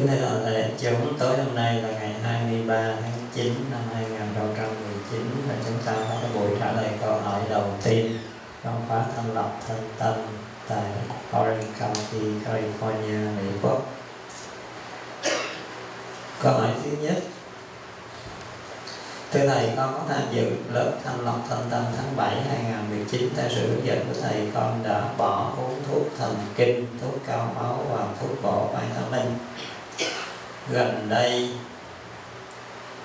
Kính thưa toàn Đại chúng, tối hôm nay là ngày 23 tháng 9 năm 2019 và chúng ta có cái buổi trả lời câu hỏi đầu tiên trong khóa thanh lọc thân tâm tại Orange County, California, Mỹ Quốc. Câu hỏi thứ nhất Thưa Thầy, con có tham dự lớp thanh lọc thân tâm tháng 7 2019 Theo sự hướng dẫn của Thầy, con đã bỏ uống thuốc thần kinh, thuốc cao máu và thuốc bổ vitamin gần đây,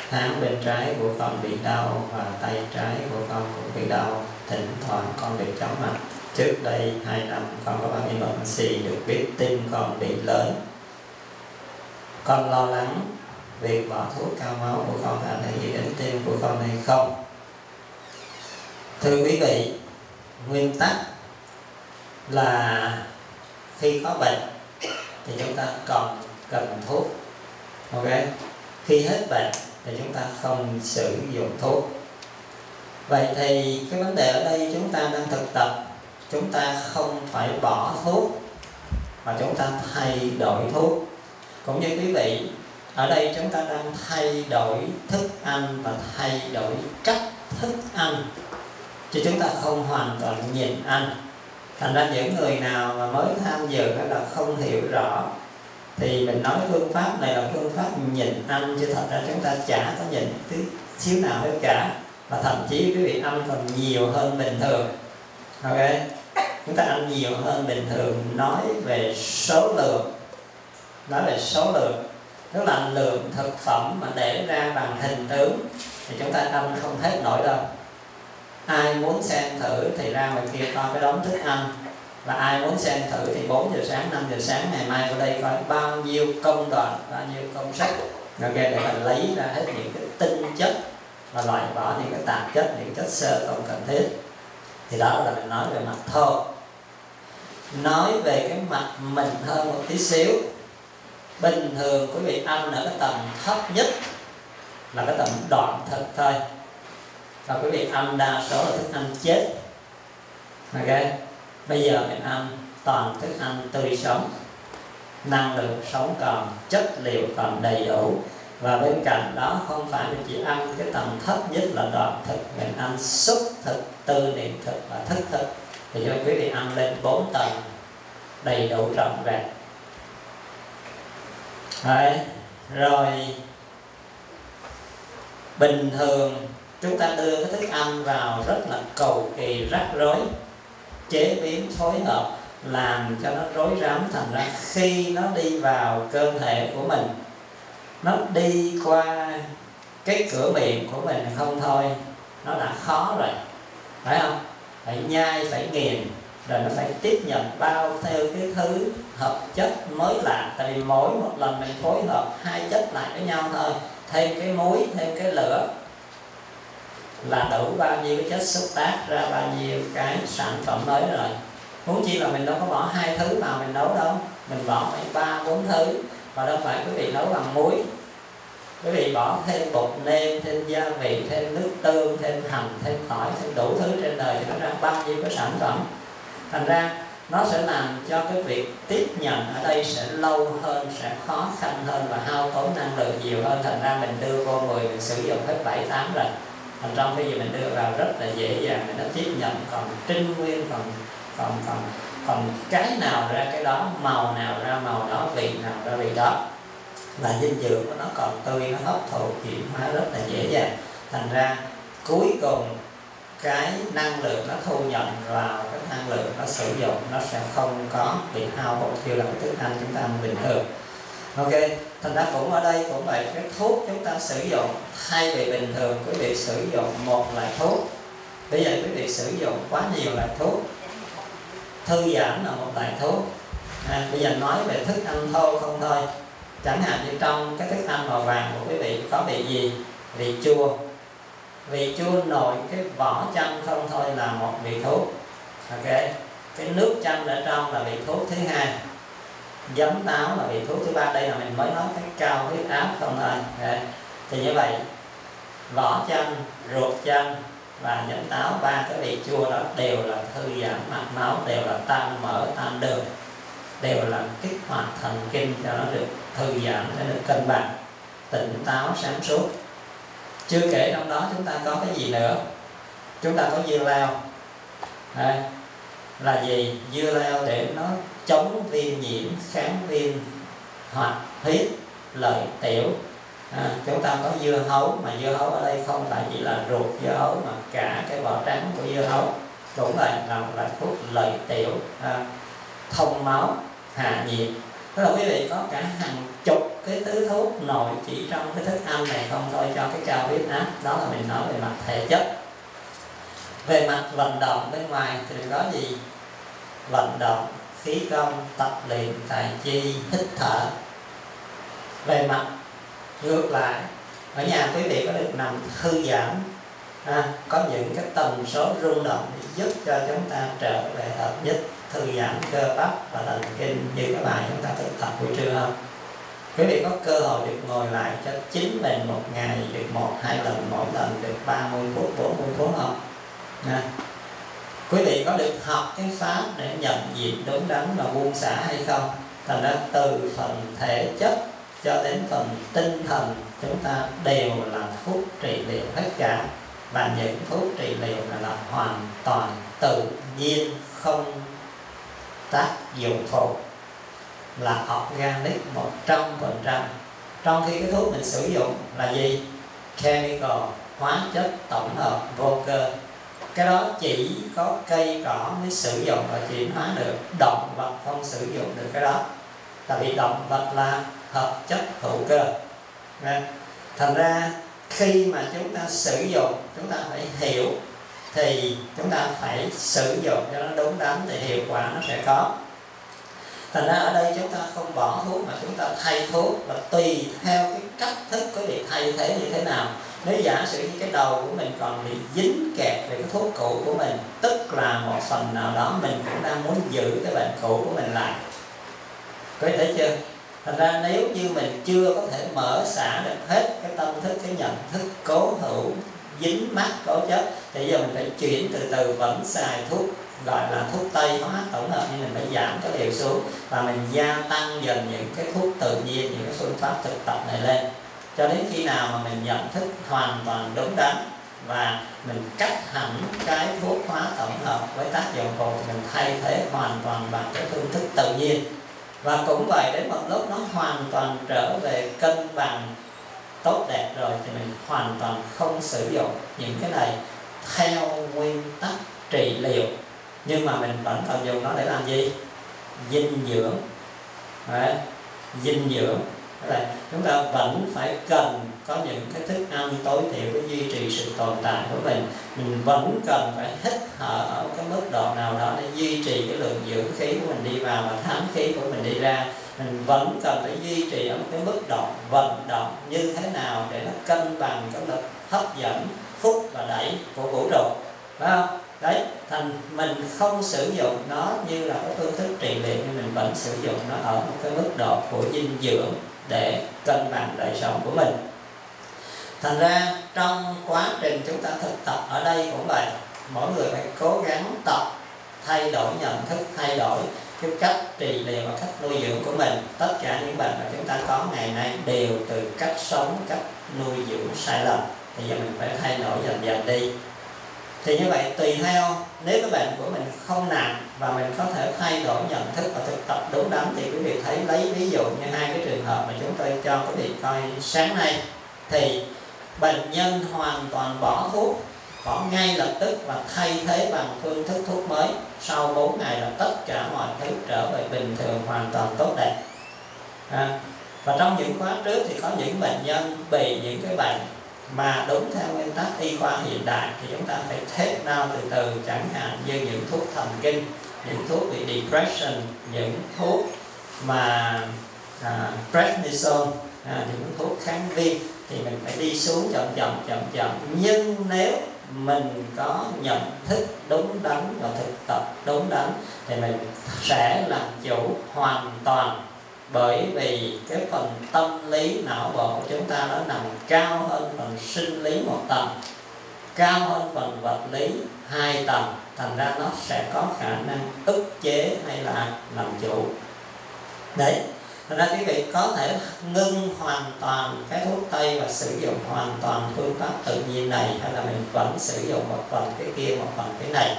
tháng bên trái của con bị đau và tay trái của con cũng bị đau, thỉnh thoảng con bị chóng mặt. Trước đây, hai năm con có bác emergency được biết tim con bị lớn. Con lo lắng việc bỏ thuốc cao máu của con ảnh hưởng gì đến tim của con hay không? Thưa quý vị, nguyên tắc là khi có bệnh thì chúng ta còn cần thuốc ok? Khi hết bệnh thì chúng ta không sử dụng thuốc. Vậy thì cái vấn đề ở đây chúng ta đang thực tập, chúng ta không phải bỏ thuốc, mà chúng ta thay đổi thuốc. Cũng như quý vị, ở đây chúng ta đang thay đổi thức ăn và thay đổi cách thức ăn, chứ chúng ta không hoàn toàn nhịn ăn. Thành ra những người nào mà mới tham dự là không hiểu rõ thì mình nói phương pháp này là phương pháp nhịn ăn chứ thật ra chúng ta chả có nhịn tí xíu nào hết cả. Và thậm chí quý vị ăn còn nhiều hơn bình thường. Ok? Chúng ta ăn nhiều hơn bình thường, nói về số lượng. Nói về số lượng. Tức là lượng thực phẩm mà để ra bằng hình tướng thì chúng ta ăn không hết nổi đâu. Ai muốn xem thử thì ra ngoài kia coi cái đống thức ăn và ai muốn xem thử thì 4 giờ sáng 5 giờ sáng, ngày mai vào đây phải bao nhiêu công đoạn, bao nhiêu công sức ok, để mình lấy ra hết những cái tinh chất và loại bỏ những cái tạp chất, những chất sơ không cần thiết. Thì đó là mình nói về mặt thô. Nói về cái mặt mình hơn một tí xíu. Bình thường quý vị ăn ở cái tầm thấp nhất là cái tầm đoạn thực thôi. Và quý vị ăn đa số là thức ăn chết. Ok? Bây giờ mình ăn toàn thức ăn tươi sống. Năng lượng sống còn, chất liệu còn đầy đủ. Và bên cạnh đó, không phải mình chỉ ăn cái tầng thấp nhất là đoạn thực. Mình ăn xúc thực, tư niệm thực và thức thực. Thì cho quý vị ăn lên bốn tầng, đầy đủ trọn vẹn. Đấy. rồi. Bình thường, chúng ta đưa cái thức ăn vào rất là cầu kỳ, rắc rối chế biến, phối hợp, làm cho nó rối rắm thành ra khi nó đi vào cơ thể của mình, nó đi qua cái cửa miệng của mình không thôi, nó đã khó rồi, phải không? Phải nhai, phải nghiền, rồi nó phải tiếp nhận bao theo cái thứ hợp chất mới lạ. Tại vì mỗi một lần mình phối hợp, hai chất lại với nhau thôi, thêm cái muối, thêm cái lửa là đủ bao nhiêu cái chất xúc tác ra bao nhiêu cái sản phẩm mới rồi. Huống chi là mình đâu có bỏ hai thứ vào mình nấu đâu. Mình bỏ phải ba, bốn thứ. Và đâu phải quý vị nấu bằng muối. Quý vị bỏ thêm bột nêm, thêm gia vị, thêm nước tương, thêm hành, thêm tỏi, thêm đủ thứ trên đời thì nó ra bao nhiêu cái sản phẩm. Thành ra, nó sẽ làm cho cái việc tiếp nhận ở đây sẽ lâu hơn, sẽ khó khăn hơn và hao tốn năng lượng nhiều hơn. Thành ra mình đưa vô 10 mình sử dụng hết bảy, tám rồi thành trong giờ mình đưa vào rất là dễ dàng để nó tiếp nhận còn trinh nguyên còn còn còn còn cái nào ra cái đó, màu nào ra màu đó, vị nào ra vị đó. Và dinh dưỡng của nó còn tươi, nó hấp thụ, chuyển hóa rất là dễ dàng. Thành ra cuối cùng cái năng lượng nó thu nhận vào, cái năng lượng nó sử dụng, nó sẽ không có bị hao hụt như là cái thức ăn chúng ta bình thường ok thành ra cũng ở đây cũng vậy cái thuốc chúng ta sử dụng thay vì bình thường quý vị sử dụng một loại thuốc. Bây giờ quý vị sử dụng quá nhiều loại thuốc. Thư giãn là một loại thuốc. À, bây giờ nói về thức ăn thô không thôi. Chẳng hạn như trong cái thức ăn màu vàng của quý vị có vị gì? Vị chua. Vị chua nội cái vỏ chanh không thôi là một vị thuốc. Ok cái nước chanh ở trong là vị thuốc thứ hai giấm táo là vị thuốc thứ ba đây là mình mới nói cái cao huyết áp không thôi. Okay. thì như vậy vỏ chanh ruột chanh và giấm táo ba cái vị chua đó đều là thư giãn mạch máu đều là tan mỡ tan đường đều là kích hoạt thần kinh cho nó được thư giãn để được cân bằng. Tỉnh táo sáng suốt. Chưa kể trong đó chúng ta có cái gì nữa? Chúng ta có dưa leo. Đây, là gì? Dưa leo để nó chống viêm nhiễm kháng viêm hoặc huyết lợi tiểu. À, chúng ta có dưa hấu mà dưa hấu ở đây không phải chỉ là ruột dưa hấu mà cả cái vỏ trắng của dưa hấu cũng là là một loại thuốc lợi tiểu à, thông máu hạ nhiệt. Tức là quý vị có cả hàng chục cái thứ thuốc nội chỉ trong cái thức ăn này không thôi cho cái cao huyết áp. Đó là mình nói về mặt thể chất. Về mặt vận động bên ngoài thì đừng có gì? Vận động khí công tập luyện tài chi hít thở. Về mặt ngược lại ở nhà quý vị có được nằm thư giãn à, có những cái tần số rung động để giúp cho chúng ta trở về hợp nhất thư giãn cơ bắp và thần kinh như cái bài chúng ta thực tập buổi trưa không? Quý vị có cơ hội được ngồi lại cho chính mình một ngày được một hai lần mỗi lần được 30 phút 40 phút không? Nè quý vị có được học cái pháp để nhận diện đúng đắn và buông xả hay không? Thành ra từ phần thể chất cho đến phần tinh thần chúng ta đều là thuốc trị liệu hết cả. Và những thuốc trị liệu là, là hoàn toàn tự nhiên không tác dụng phụ. Là organic 100% trong khi cái thuốc mình sử dụng là gì? Chemical hóa chất tổng hợp vô cơ cái đó chỉ có cây cỏ mới sử dụng và chuyển hóa được, động vật không sử dụng được cái đó. Tại vì động vật là hợp chất hữu cơ. Thành ra khi mà chúng ta sử dụng, chúng ta phải hiểu, thì chúng ta phải sử dụng cho nó đúng đắn thì hiệu quả nó sẽ có. Thành ra ở đây chúng ta không bỏ thuốc mà chúng ta thay thuốc và tùy theo cái cách thức của việc thay thế như thế nào nếu giả sử như cái đầu của mình còn bị dính kẹt về cái thuốc cũ của mình tức là một phần nào đó mình cũng đang muốn giữ cái bệnh cũ của mình lại. Có thấy chưa? Thành ra nếu như mình chưa có thể mở xả được hết cái tâm thức cái nhận thức cố hữu dính mắc cố chấp, thì giờ mình phải chuyển từ từ vẫn xài thuốc gọi là thuốc tây hóa tổng hợp nhưng mình phải giảm cái liều xuống và mình gia tăng dần những cái thuốc tự nhiên những cái phương pháp thực tập này lên cho đến khi nào mà mình nhận thức hoàn toàn đúng đắn và mình cắt hẳn cái thuốc hóa tổng hợp với tác dụng phụ mình thay thế hoàn toàn bằng cái phương thức tự nhiên. Và cũng vậy đến một lúc nó hoàn toàn trở về cân bằng tốt đẹp rồi thì mình hoàn toàn không sử dụng những cái này theo nguyên tắc trị liệu. Nhưng mà mình vẫn còn dùng nó để làm gì? Dinh dưỡng. Đấy. dinh dưỡng là chúng ta vẫn phải cần có những cái thức ăn tối thiểu để duy trì sự tồn tại của mình. Mình vẫn cần phải hít thở ở cái mức độ nào đó để duy trì cái lượng dưỡng khí của mình đi vào và thám khí của mình đi ra. Mình vẫn cần phải duy trì ở một cái mức độ vận động như thế nào để nó cân bằng cái lực hấp dẫn hút và đẩy của vũ trụ. Phải không? Đấy, thành mình không sử dụng nó như là cái phương thức trị liệu, nhưng mình vẫn sử dụng nó ở một cái mức độ của dinh dưỡng để cân bằng đời sống của mình. Thành ra, trong quá trình chúng ta thực tập ở đây cũng vậy. Mỗi người phải cố gắng tập, thay đổi nhận thức, thay đổi cái cách trị liệu và cách nuôi dưỡng của mình. Tất cả những bệnh mà chúng ta có ngày nay đều từ cách sống, cách nuôi dưỡng sai lầm. Thì giờ mình phải thay đổi dần dần đi. Thì như vậy tùy theo nếu cái bệnh của mình không nặng và mình có thể thay đổi nhận thức và thực tập đúng đắn thì quý vị thấy lấy ví dụ như hai cái trường hợp mà chúng tôi cho quý vị coi sáng nay thì bệnh nhân hoàn toàn bỏ thuốc bỏ ngay lập tức và thay thế bằng phương thức thuốc mới. Sau 4 ngày là tất cả mọi thứ trở về bình thường hoàn toàn tốt đẹp. À, và trong những khóa trước thì có những bệnh nhân bị những cái bệnh mà đúng theo nguyên tắc y khoa hiện đại thì chúng ta phải take down từ từ chẳng hạn như những thuốc thần kinh những thuốc bị depression những thuốc mà à, prednisone à, những thuốc kháng viêm thì mình phải đi xuống chậm chậm chậm chậm. Nhưng nếu mình có nhận thức đúng đắn và thực tập đúng đắn thì mình sẽ làm chủ hoàn toàn bởi vì cái phần tâm lý não bộ của chúng ta nó nằm cao hơn phần sinh lý một tầng, cao hơn phần vật lý hai tầng. Thành ra nó sẽ có khả năng ức chế hay là làm chủ. Đấy, thành ra quý vị có thể ngưng hoàn toàn cái thuốc tây và sử dụng hoàn toàn phương pháp tự nhiên này, hay là mình vẫn sử dụng một phần cái kia, một phần cái này,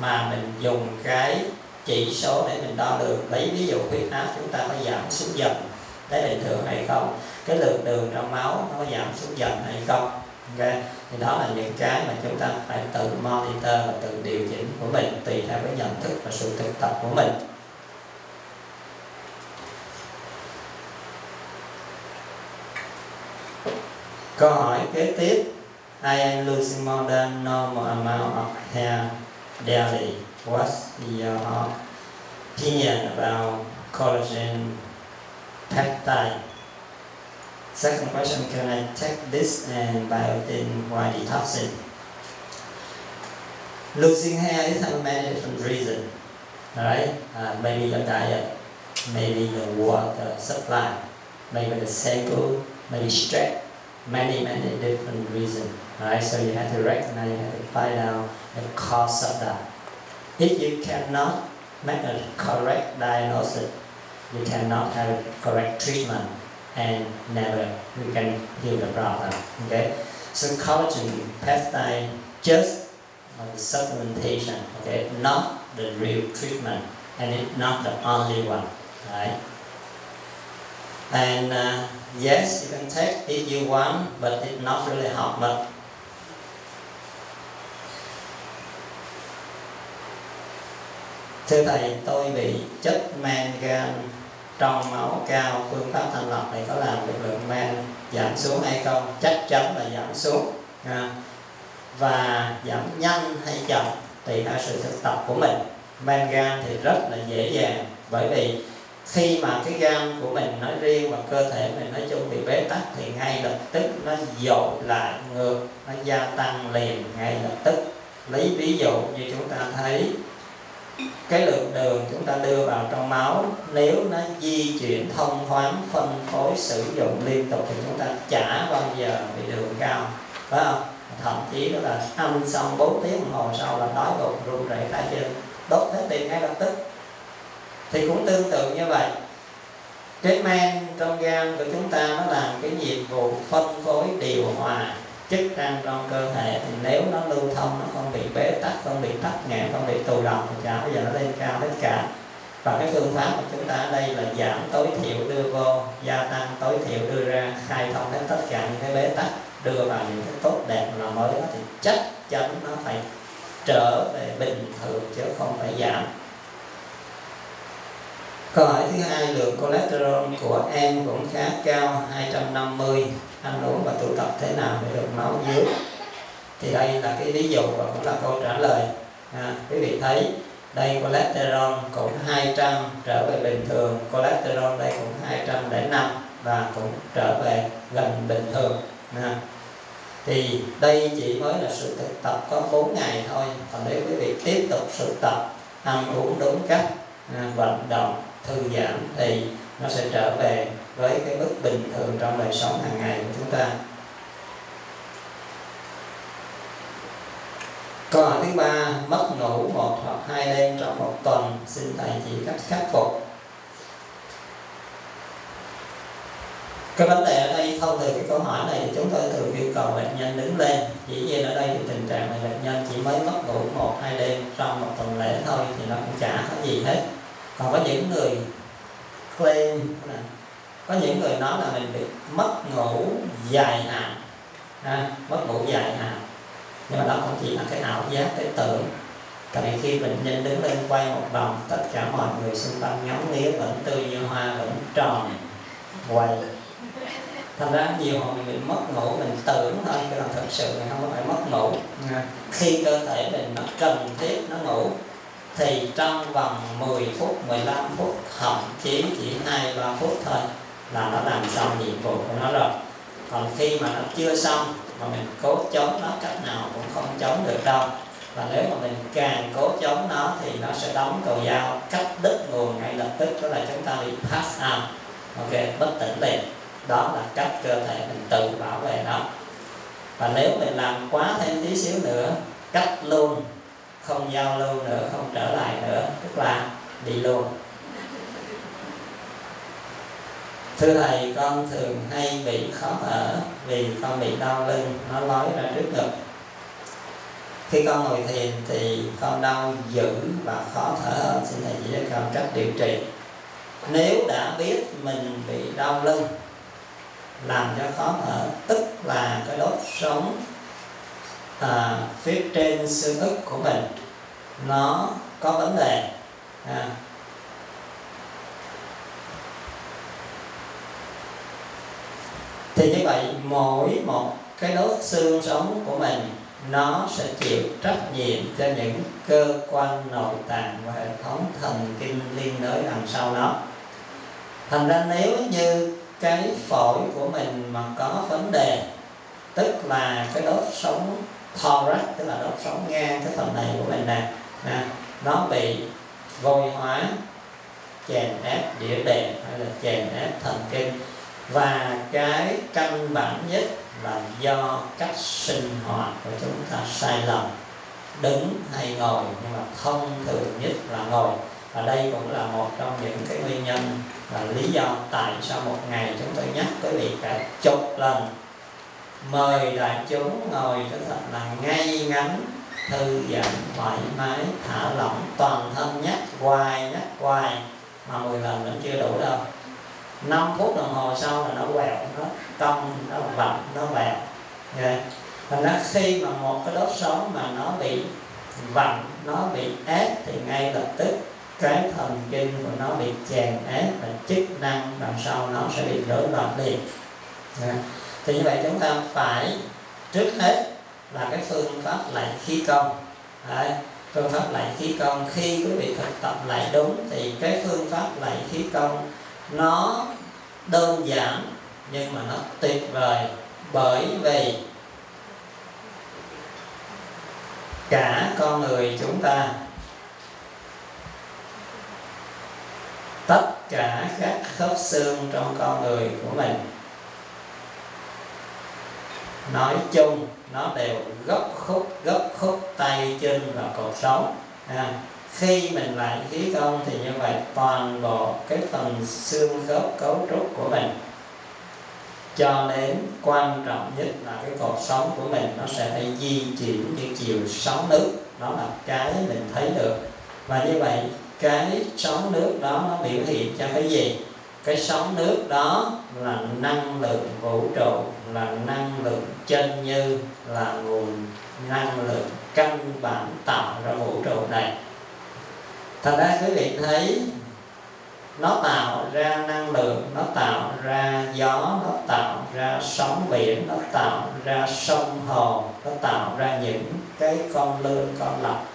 mà mình dùng cái chỉ số để mình đo được lấy ví dụ huyết áp chúng ta có giảm xuống dần tới bình thường hay không? Cái lượng đường trong máu nó có giảm xuống dần hay không? Ok, thì đó là những cái mà chúng ta phải tự monitor và tự điều chỉnh của mình, tùy theo cái nhận thức và sự thực tập của mình. Câu hỏi kế tiếp. I am losing more than normal amount of hair daily. What's your opinion about collagen peptide second question can I take this and biotin while detoxing losing hair is have many different reasons right uh, maybe your diet maybe the water supply maybe the cycle maybe stress many, many different reasons. Right? So you have to recognize, you have to find out the cause of that. If you cannot make a correct diagnosis, you cannot have a correct treatment and never you can heal the problem. Okay? So collagen peptide just a supplementation, okay, not the real treatment and it's not the only one. Right? And uh, yes, you can take if you want, but it not really help much. Thưa Thầy, tôi bị chất mangan trong máu cao, phương pháp thanh lọc này có làm được lượng men giảm xuống hay không? Chắc chắn là giảm xuống. À, và giảm nhanh hay chậm tùy theo sự thực tập của mình. Mangan thì rất là dễ dàng bởi vì khi mà cái gan của mình nói riêng và cơ thể mình nói chung bị bế tắc thì ngay lập tức nó dội lại ngược nó gia tăng liền ngay lập tức lấy ví dụ như chúng ta thấy cái lượng đường chúng ta đưa vào trong máu, nếu nó di chuyển thông thoáng, phân phối, sử dụng liên tục thì chúng ta chả bao giờ bị đường cao. Phải không? Thậm chí đó là ăn xong 4 tiếng đồng hồ sau là đói bụng, run rẩy, tay chân, đốt hết tiền ngay lập tức. Thì cũng tương tự như vậy. Cái men trong gan của chúng ta nó làm cái nhiệm vụ phân phối điều hòa chức năng trong cơ thể thì nếu nó lưu thông, nó không bị bế tắc, không bị tắc nghẽn, không bị tù động thì chả bây giờ nó lên cao tất cả. Và cái phương pháp của chúng ta ở đây là giảm tối thiểu đưa vô, gia tăng tối thiểu đưa ra, khai thông hết tất cả những cái bế tắc, đưa vào những cái tốt đẹp là mới đó thì chắc chắn nó phải trở về bình thường chứ không phải giảm. Câu hỏi thứ hai lượng cholesterol của em cũng khá cao 250 ăn uống và tụ tập thế nào để được máu dưới? Thì đây là cái ví dụ và cũng là câu trả lời. À, quý vị thấy đây cholesterol cũng 200 trở về bình thường cholesterol đây cũng 205 và cũng trở về gần bình thường. À. thì đây chỉ mới là sự thực tập có 4 ngày thôi. Còn nếu quý vị tiếp tục sự tập ăn uống đúng cách à, vận động thư giãn thì nó sẽ trở về với cái mức bình thường trong đời sống hàng ngày của chúng ta. Câu hỏi thứ ba, mất ngủ một hoặc hai đêm trong một tuần xin thầy chỉ cách khắc phục. Cái vấn đề ở đây, thông từ cái câu hỏi này thì chúng tôi thường yêu cầu bệnh nhân đứng lên. Dĩ nhiên ở đây thì tình trạng này bệnh nhân chỉ mới mất ngủ một, hai đêm trong một tuần lễ thôi thì nó cũng chả có gì hết còn có những người claim có những người nói là mình bị mất ngủ dài hạn. À, mất ngủ dài hạn. Nhưng mà đó không chỉ là cái ảo giác cái tưởng. Tại vì khi bệnh nhân đứng lên quay một vòng tất cả mọi người xung quanh ngắm nghía vẫn tươi như hoa vẫn tròn quay thành ra nhiều hồi mình bị mất ngủ mình tưởng thôi chứ là thật sự mình không có phải mất ngủ. À. khi cơ thể mình nó cần thiết nó ngủ thì trong vòng 10 phút 15 phút thậm chí chỉ hai, ba phút thôi là nó làm xong nhiệm vụ của nó rồi. Còn khi mà nó chưa xong mà mình cố chống nó, cách nào cũng không chống được đâu. Và nếu mà mình càng cố chống nó thì nó sẽ đóng cầu dao cắt đứt nguồn ngay lập tức đó là chúng ta bị pass out, ok, bất tỉnh liền. Đó là cách cơ thể mình tự bảo vệ nó. Và nếu mình làm quá thêm tí xíu nữa cắt luôn không giao lưu nữa, không trở lại nữa, tức là đi luôn thưa thầy, con thường hay bị khó thở vì con bị đau lưng, nó lói ra trước ngực. Khi con ngồi thiền thì con đau dữ và khó thở xin thầy chỉ cho con cách điều trị. Nếu đã biết mình bị đau lưng, làm cho khó thở, tức là cái đốt sống à, phía trên xương ức của mình nó có vấn đề. À, thì như vậy mỗi một cái đốt xương sống của mình nó sẽ chịu trách nhiệm cho những cơ quan nội tạng và hệ thống thần kinh liên đới đằng sau nó. Thành ra nếu như cái phổi của mình mà có vấn đề tức là cái đốt sống thorax tức là đốt sống ngang cái phần này của mình nè. Nè, nó bị vôi hóa, chèn ép đĩa đệm hay là chèn ép thần kinh. Và cái căn bản nhất là do cách sinh hoạt của chúng ta sai lầm. Đứng hay ngồi, nhưng mà thông thường nhất là ngồi. Và đây cũng là một trong những cái nguyên nhân và lý do tại sao một ngày chúng tôi nhắc quý vị cả chục lần mời đại chúng ngồi cho thật là ngay ngắn, thư giãn, thoải mái, thả lỏng, toàn thân nhắc, hoài nhắc, hoài, mà 10 lần vẫn chưa đủ đâu 5 phút đồng hồ sau là nó quẹo, nó cong, nó vặn, nó vẹo yeah. thành ra khi mà một cái đốt sống mà nó bị vặn, nó bị ép thì ngay lập tức cái thần kinh của nó bị chèn ép và chức năng đằng sau nó sẽ bị rối loạn liền yeah thì như vậy chúng ta phải trước hết là cái phương pháp lại khí công Đấy. phương pháp lại khí công khi quý vị thực tập lại đúng thì cái phương pháp lại khí công nó đơn giản nhưng mà nó tuyệt vời bởi vì cả con người chúng ta, tất cả các khớp xương trong con người của mình nói chung nó đều gấp khúc gấp khúc tay chân và cột sống. À, khi mình lại khí công thì như vậy toàn bộ cái phần xương khớp cấu trúc của mình. Cho đến quan trọng nhất là cái cột sống của mình nó sẽ phải di chuyển như chiều sóng nước. Đó là cái mình thấy được. Và như vậy cái sóng nước đó nó biểu hiện cho cái gì? Cái sóng nước đó là năng lượng vũ trụ là năng lượng chân như là nguồn năng lượng căn bản tạo ra vũ trụ này. Thành ra quý vị thấy, nó tạo ra năng lượng, nó tạo ra gió, nó tạo ra sóng biển, nó tạo ra sông hồ nó tạo ra những cái con lươn, con lọc,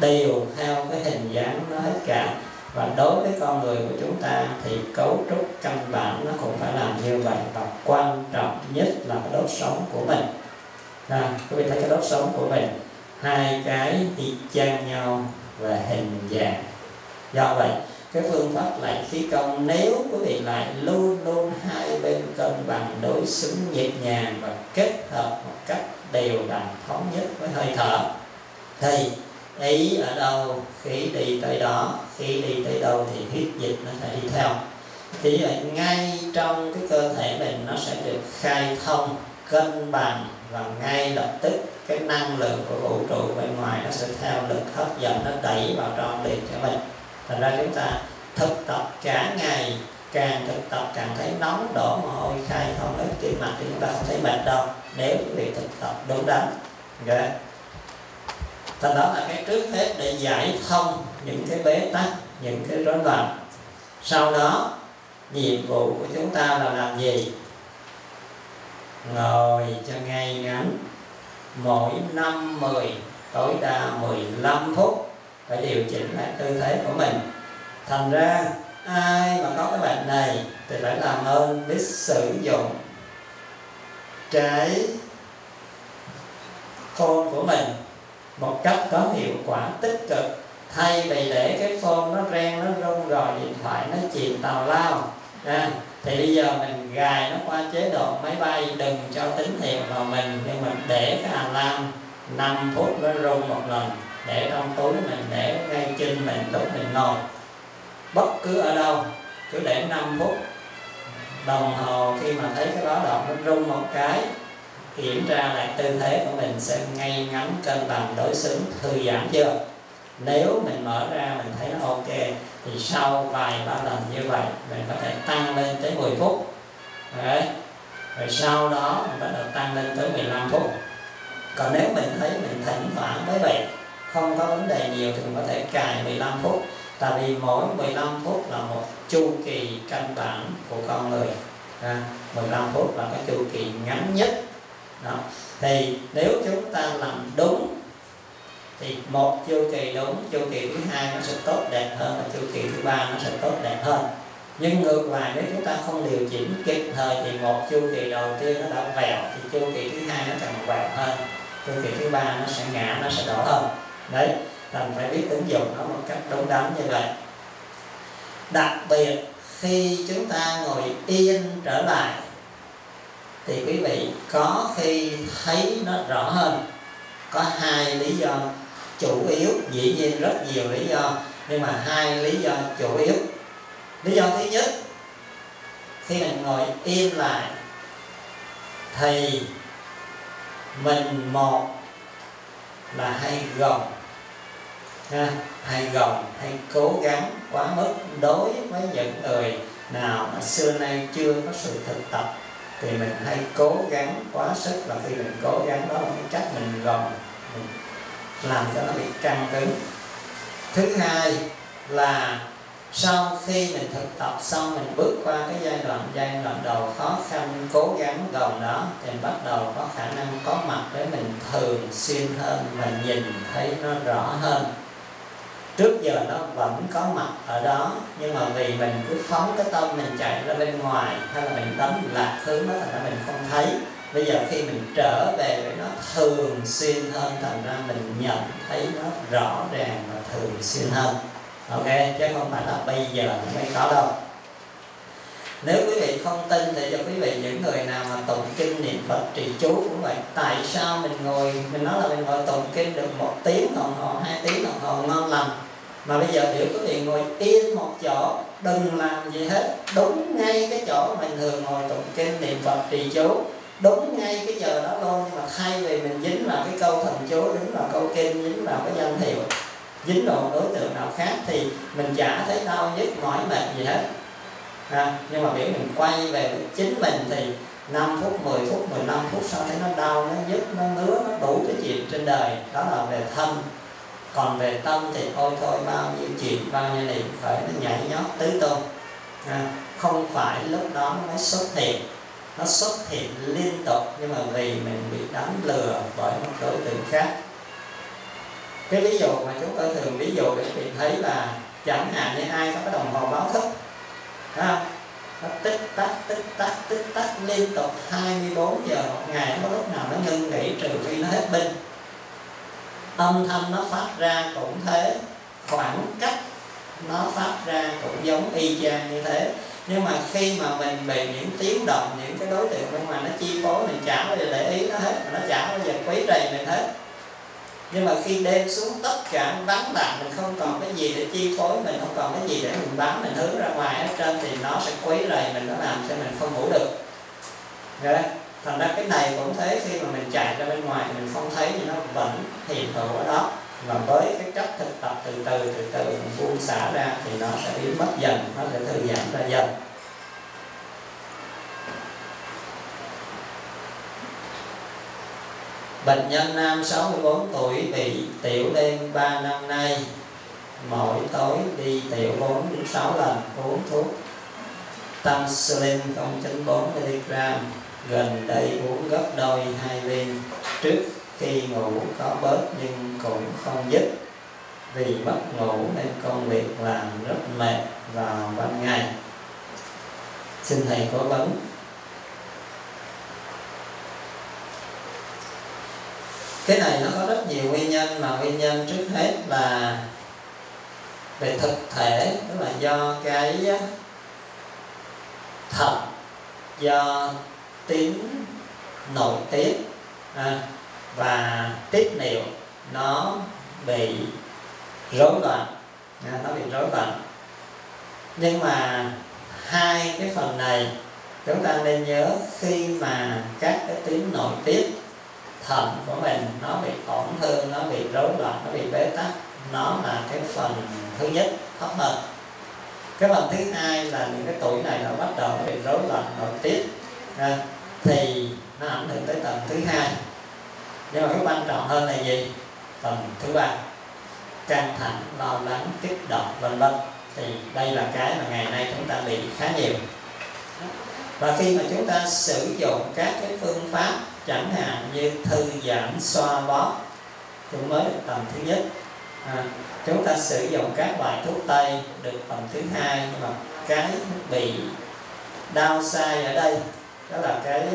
đều theo cái hình dáng nó hết cả và đối với con người của chúng ta thì cấu trúc căn bản nó cũng phải làm như vậy. Và quan trọng nhất là cái đốt sống của mình. À, quý vị thấy cái đốt sống của mình hai cái y chang nhau về hình dạng. Do vậy cái phương pháp lại khí công nếu quý vị lại luôn luôn hai bên cân bằng đối xứng nhịp nhàng và kết hợp một cách đều đặn thống nhất với hơi thở thì ý ở đâu, khí đi tới đó, khí đi tới đâu thì huyết dịch nó sẽ đi theo. Thì vậy ngay trong cái cơ thể mình nó sẽ được khai thông cân bằng và ngay lập tức cái năng lượng của vũ trụ bên ngoài nó sẽ theo lực hấp dẫn nó đẩy vào trong liền cho mình. Thành ra chúng ta thực tập cả ngày, càng thực tập càng thấy nóng đổ mồ hôi, khai thông hết tim mạch thì chúng ta không thấy mệt đâu, nếu quý vị thực tập đúng đắn. Okay thành đó là cái trước hết để giải thông những cái bế tắc, những cái rối loạn. Sau đó, nhiệm vụ của chúng ta là làm gì? Ngồi cho ngay ngắn. Mỗi năm 10 tối đa 15 phút phải điều chỉnh lại tư thế của mình. Thành ra, ai mà có cái bệnh này thì phải làm ơn biết sử dụng cái khôn của mình một cách có hiệu quả tích cực. Thay vì để cái phone nó rang nó rung rồi điện thoại nó chìm tàu lao. À, thì bây giờ mình gài nó qua chế độ máy bay đừng cho tín hiệu vào mình nhưng mình để cái alarm 5 phút nó rung một lần để trong túi mình để ngay chân mình lúc mình ngồi. Bất cứ ở đâu cứ để 5 phút. Đồng hồ khi mà thấy cái báo động nó rung một cái kiểm tra lại tư thế của mình sẽ ngay ngắn cân bằng đối xứng thư giãn chưa? Nếu mình mở ra mình thấy nó ok thì sau vài ba lần như vậy mình có thể tăng lên tới 10 phút. Đấy. rồi sau đó mình bắt đầu tăng lên tới 15 phút. Còn nếu mình thấy mình thỉnh thoảng mới vậy không có vấn đề nhiều thì mình có thể cài 15 phút. Tại vì mỗi 15 phút là một chu kỳ căn bản của con người. À, 15 phút là cái chu kỳ ngắn nhất đó. thì nếu chúng ta làm đúng, thì một chu kỳ đúng, chu kỳ thứ hai nó sẽ tốt đẹp hơn và chu kỳ thứ ba nó sẽ tốt đẹp hơn. Nhưng ngược lại, nếu chúng ta không điều chỉnh kịp thời thì một chu kỳ đầu tiên nó đã vẹo, thì chu kỳ thứ hai nó càng vẹo hơn, chu kỳ thứ ba nó sẽ ngã, nó sẽ đổ hơn. Đấy, cần phải biết ứng dụng nó một cách đúng đắn như vậy. Đặc biệt, khi chúng ta ngồi yên trở lại thì quý vị có khi thấy nó rõ hơn. Có hai lý do chủ yếu dĩ nhiên rất nhiều lý do nhưng mà hai lý do chủ yếu. Lý do thứ nhất khi mình ngồi yên lại thì mình một là hay gồng ha, hay gồng hay cố gắng quá mức đối với những người nào mà xưa nay chưa có sự thực tập thì mình hay cố gắng quá sức, và khi mình cố gắng đó là cái cách mình gồng, mình làm cho nó bị căng cứng. Thứ hai là sau khi mình thực tập xong, mình bước qua cái giai đoạn giai đoạn đầu khó khăn, cố gắng gồng đó, thì bắt đầu có khả năng có mặt để mình thường xuyên hơn và nhìn thấy nó rõ hơn trước giờ nó vẫn có mặt ở đó, nhưng mà vì mình cứ phóng cái tâm mình chạy ra bên ngoài, hay là mình đánh lạc hướng nó thành ra mình không thấy. Bây giờ khi mình trở về với nó thường xuyên hơn, thành ra mình nhận thấy nó rõ ràng và thường xuyên hơn. Ok, chứ không phải là bây giờ mới có đâu. Nếu quý vị không tin thì cho quý vị những người nào mà tụng kinh niệm phật trì chú cũng vậy. Tại sao mình ngồi, mình nói là mình ngồi tụng kinh được một tiếng đồng hồ, hai tiếng đồng hồ ngon lành? Mà bây giờ biểu có tiền ngồi yên một chỗ đừng làm gì hết. Đúng ngay cái chỗ mình thường ngồi tụng kinh niệm phật trì chú. Đúng ngay cái giờ đó luôn mà thay vì mình dính vào cái câu thần chú dính vào câu kinh dính vào cái danh hiệu dính vào đối tượng nào khác thì mình chả thấy đau nhức mỏi mệt gì hết. À, nhưng mà biểu mình quay về với chính mình thì 5 phút, 10 phút, 15 phút sau thấy nó đau, nó nhức, nó ngứa, nó đủ cái chuyện trên đời. Đó là về thân. Còn về tâm thì ôi thôi bao nhiêu chuyện, bao nhiêu niệm khởi nó nhảy nhót tứ tung à, Không phải lúc đó nó mới xuất hiện Nó xuất hiện liên tục Nhưng mà vì mình bị đánh lừa bởi một đối tượng khác cái ví dụ mà chúng tôi thường ví dụ để mình thấy là chẳng hạn như ai có cái đồng hồ báo thức Thấy không? nó tích tắc tích tắc tích tắc liên tục 24 giờ một ngày nó có lúc nào nó ngưng nghỉ trừ khi nó hết pin âm thanh nó phát ra cũng thế, khoảng cách nó phát ra cũng giống y chang như thế. Nhưng mà khi mà mình bị những tiếng động, những cái đối tượng bên ngoài nó chi phối, mình chả bao giờ để ý nó hết, mà nó chả bao giờ quấy rầy mình hết. Nhưng mà khi đêm xuống, tất cả vắng lặng, mình không còn cái gì để chi phối, mình không còn cái gì để mình bám mình hướng ra ngoài hết trơn, thì nó sẽ quấy rầy mình, nó làm cho mình không ngủ được. Rồi đấy thành ra cái này cũng thế, khi mà mình chạy ra bên ngoài thì mình không thấy thì nó vẫn hiện hữu ở đó. Và với cái cách thực tập từ từ từ từ, mình buông xả ra thì nó sẽ biến mất dần, nó sẽ thư giãn ra dần. Bệnh nhân nam 64 tuổi bị tiểu đêm 3 năm nay. Mỗi tối đi tiểu 4 đến 6 lần uống thuốc Tamsulin 0.4mg Gần đây uống gấp đôi hai viên Trước khi ngủ có bớt nhưng cũng không dứt. Vì mất ngủ nên công việc làm rất mệt vào ban ngày. Xin Thầy cố vấn. Cái này nó có rất nhiều nguyên nhân mà nguyên nhân trước hết là về thực thể, tức là do cái thận do tiếng nội tiết à, và tiết niệu nó bị rối loạn à, nó bị rối loạn. Nhưng mà hai cái phần này chúng ta nên nhớ khi mà các cái tuyến nội tiết thận của mình nó bị tổn thương nó bị rối loạn nó bị bế tắc nó là cái phần thứ nhất thấp hơn cái phần thứ hai là những cái tuổi này nó bắt đầu nó bị rối loạn nội tiết à, thì nó ảnh hưởng tới tầng thứ hai. Nhưng mà cái quan trọng hơn là gì? Phần thứ ba căng thẳng lo lắng kích động vân vân. Thì đây là cái mà ngày nay chúng ta bị khá nhiều. Và khi mà chúng ta sử dụng các cái phương pháp chẳng hạn như thư giãn xoa bóp cũng mới được tầm thứ nhất. À, chúng ta sử dụng các loại thuốc tây được tầm thứ hai nhưng mà cái bị đau sai ở đây đó là cái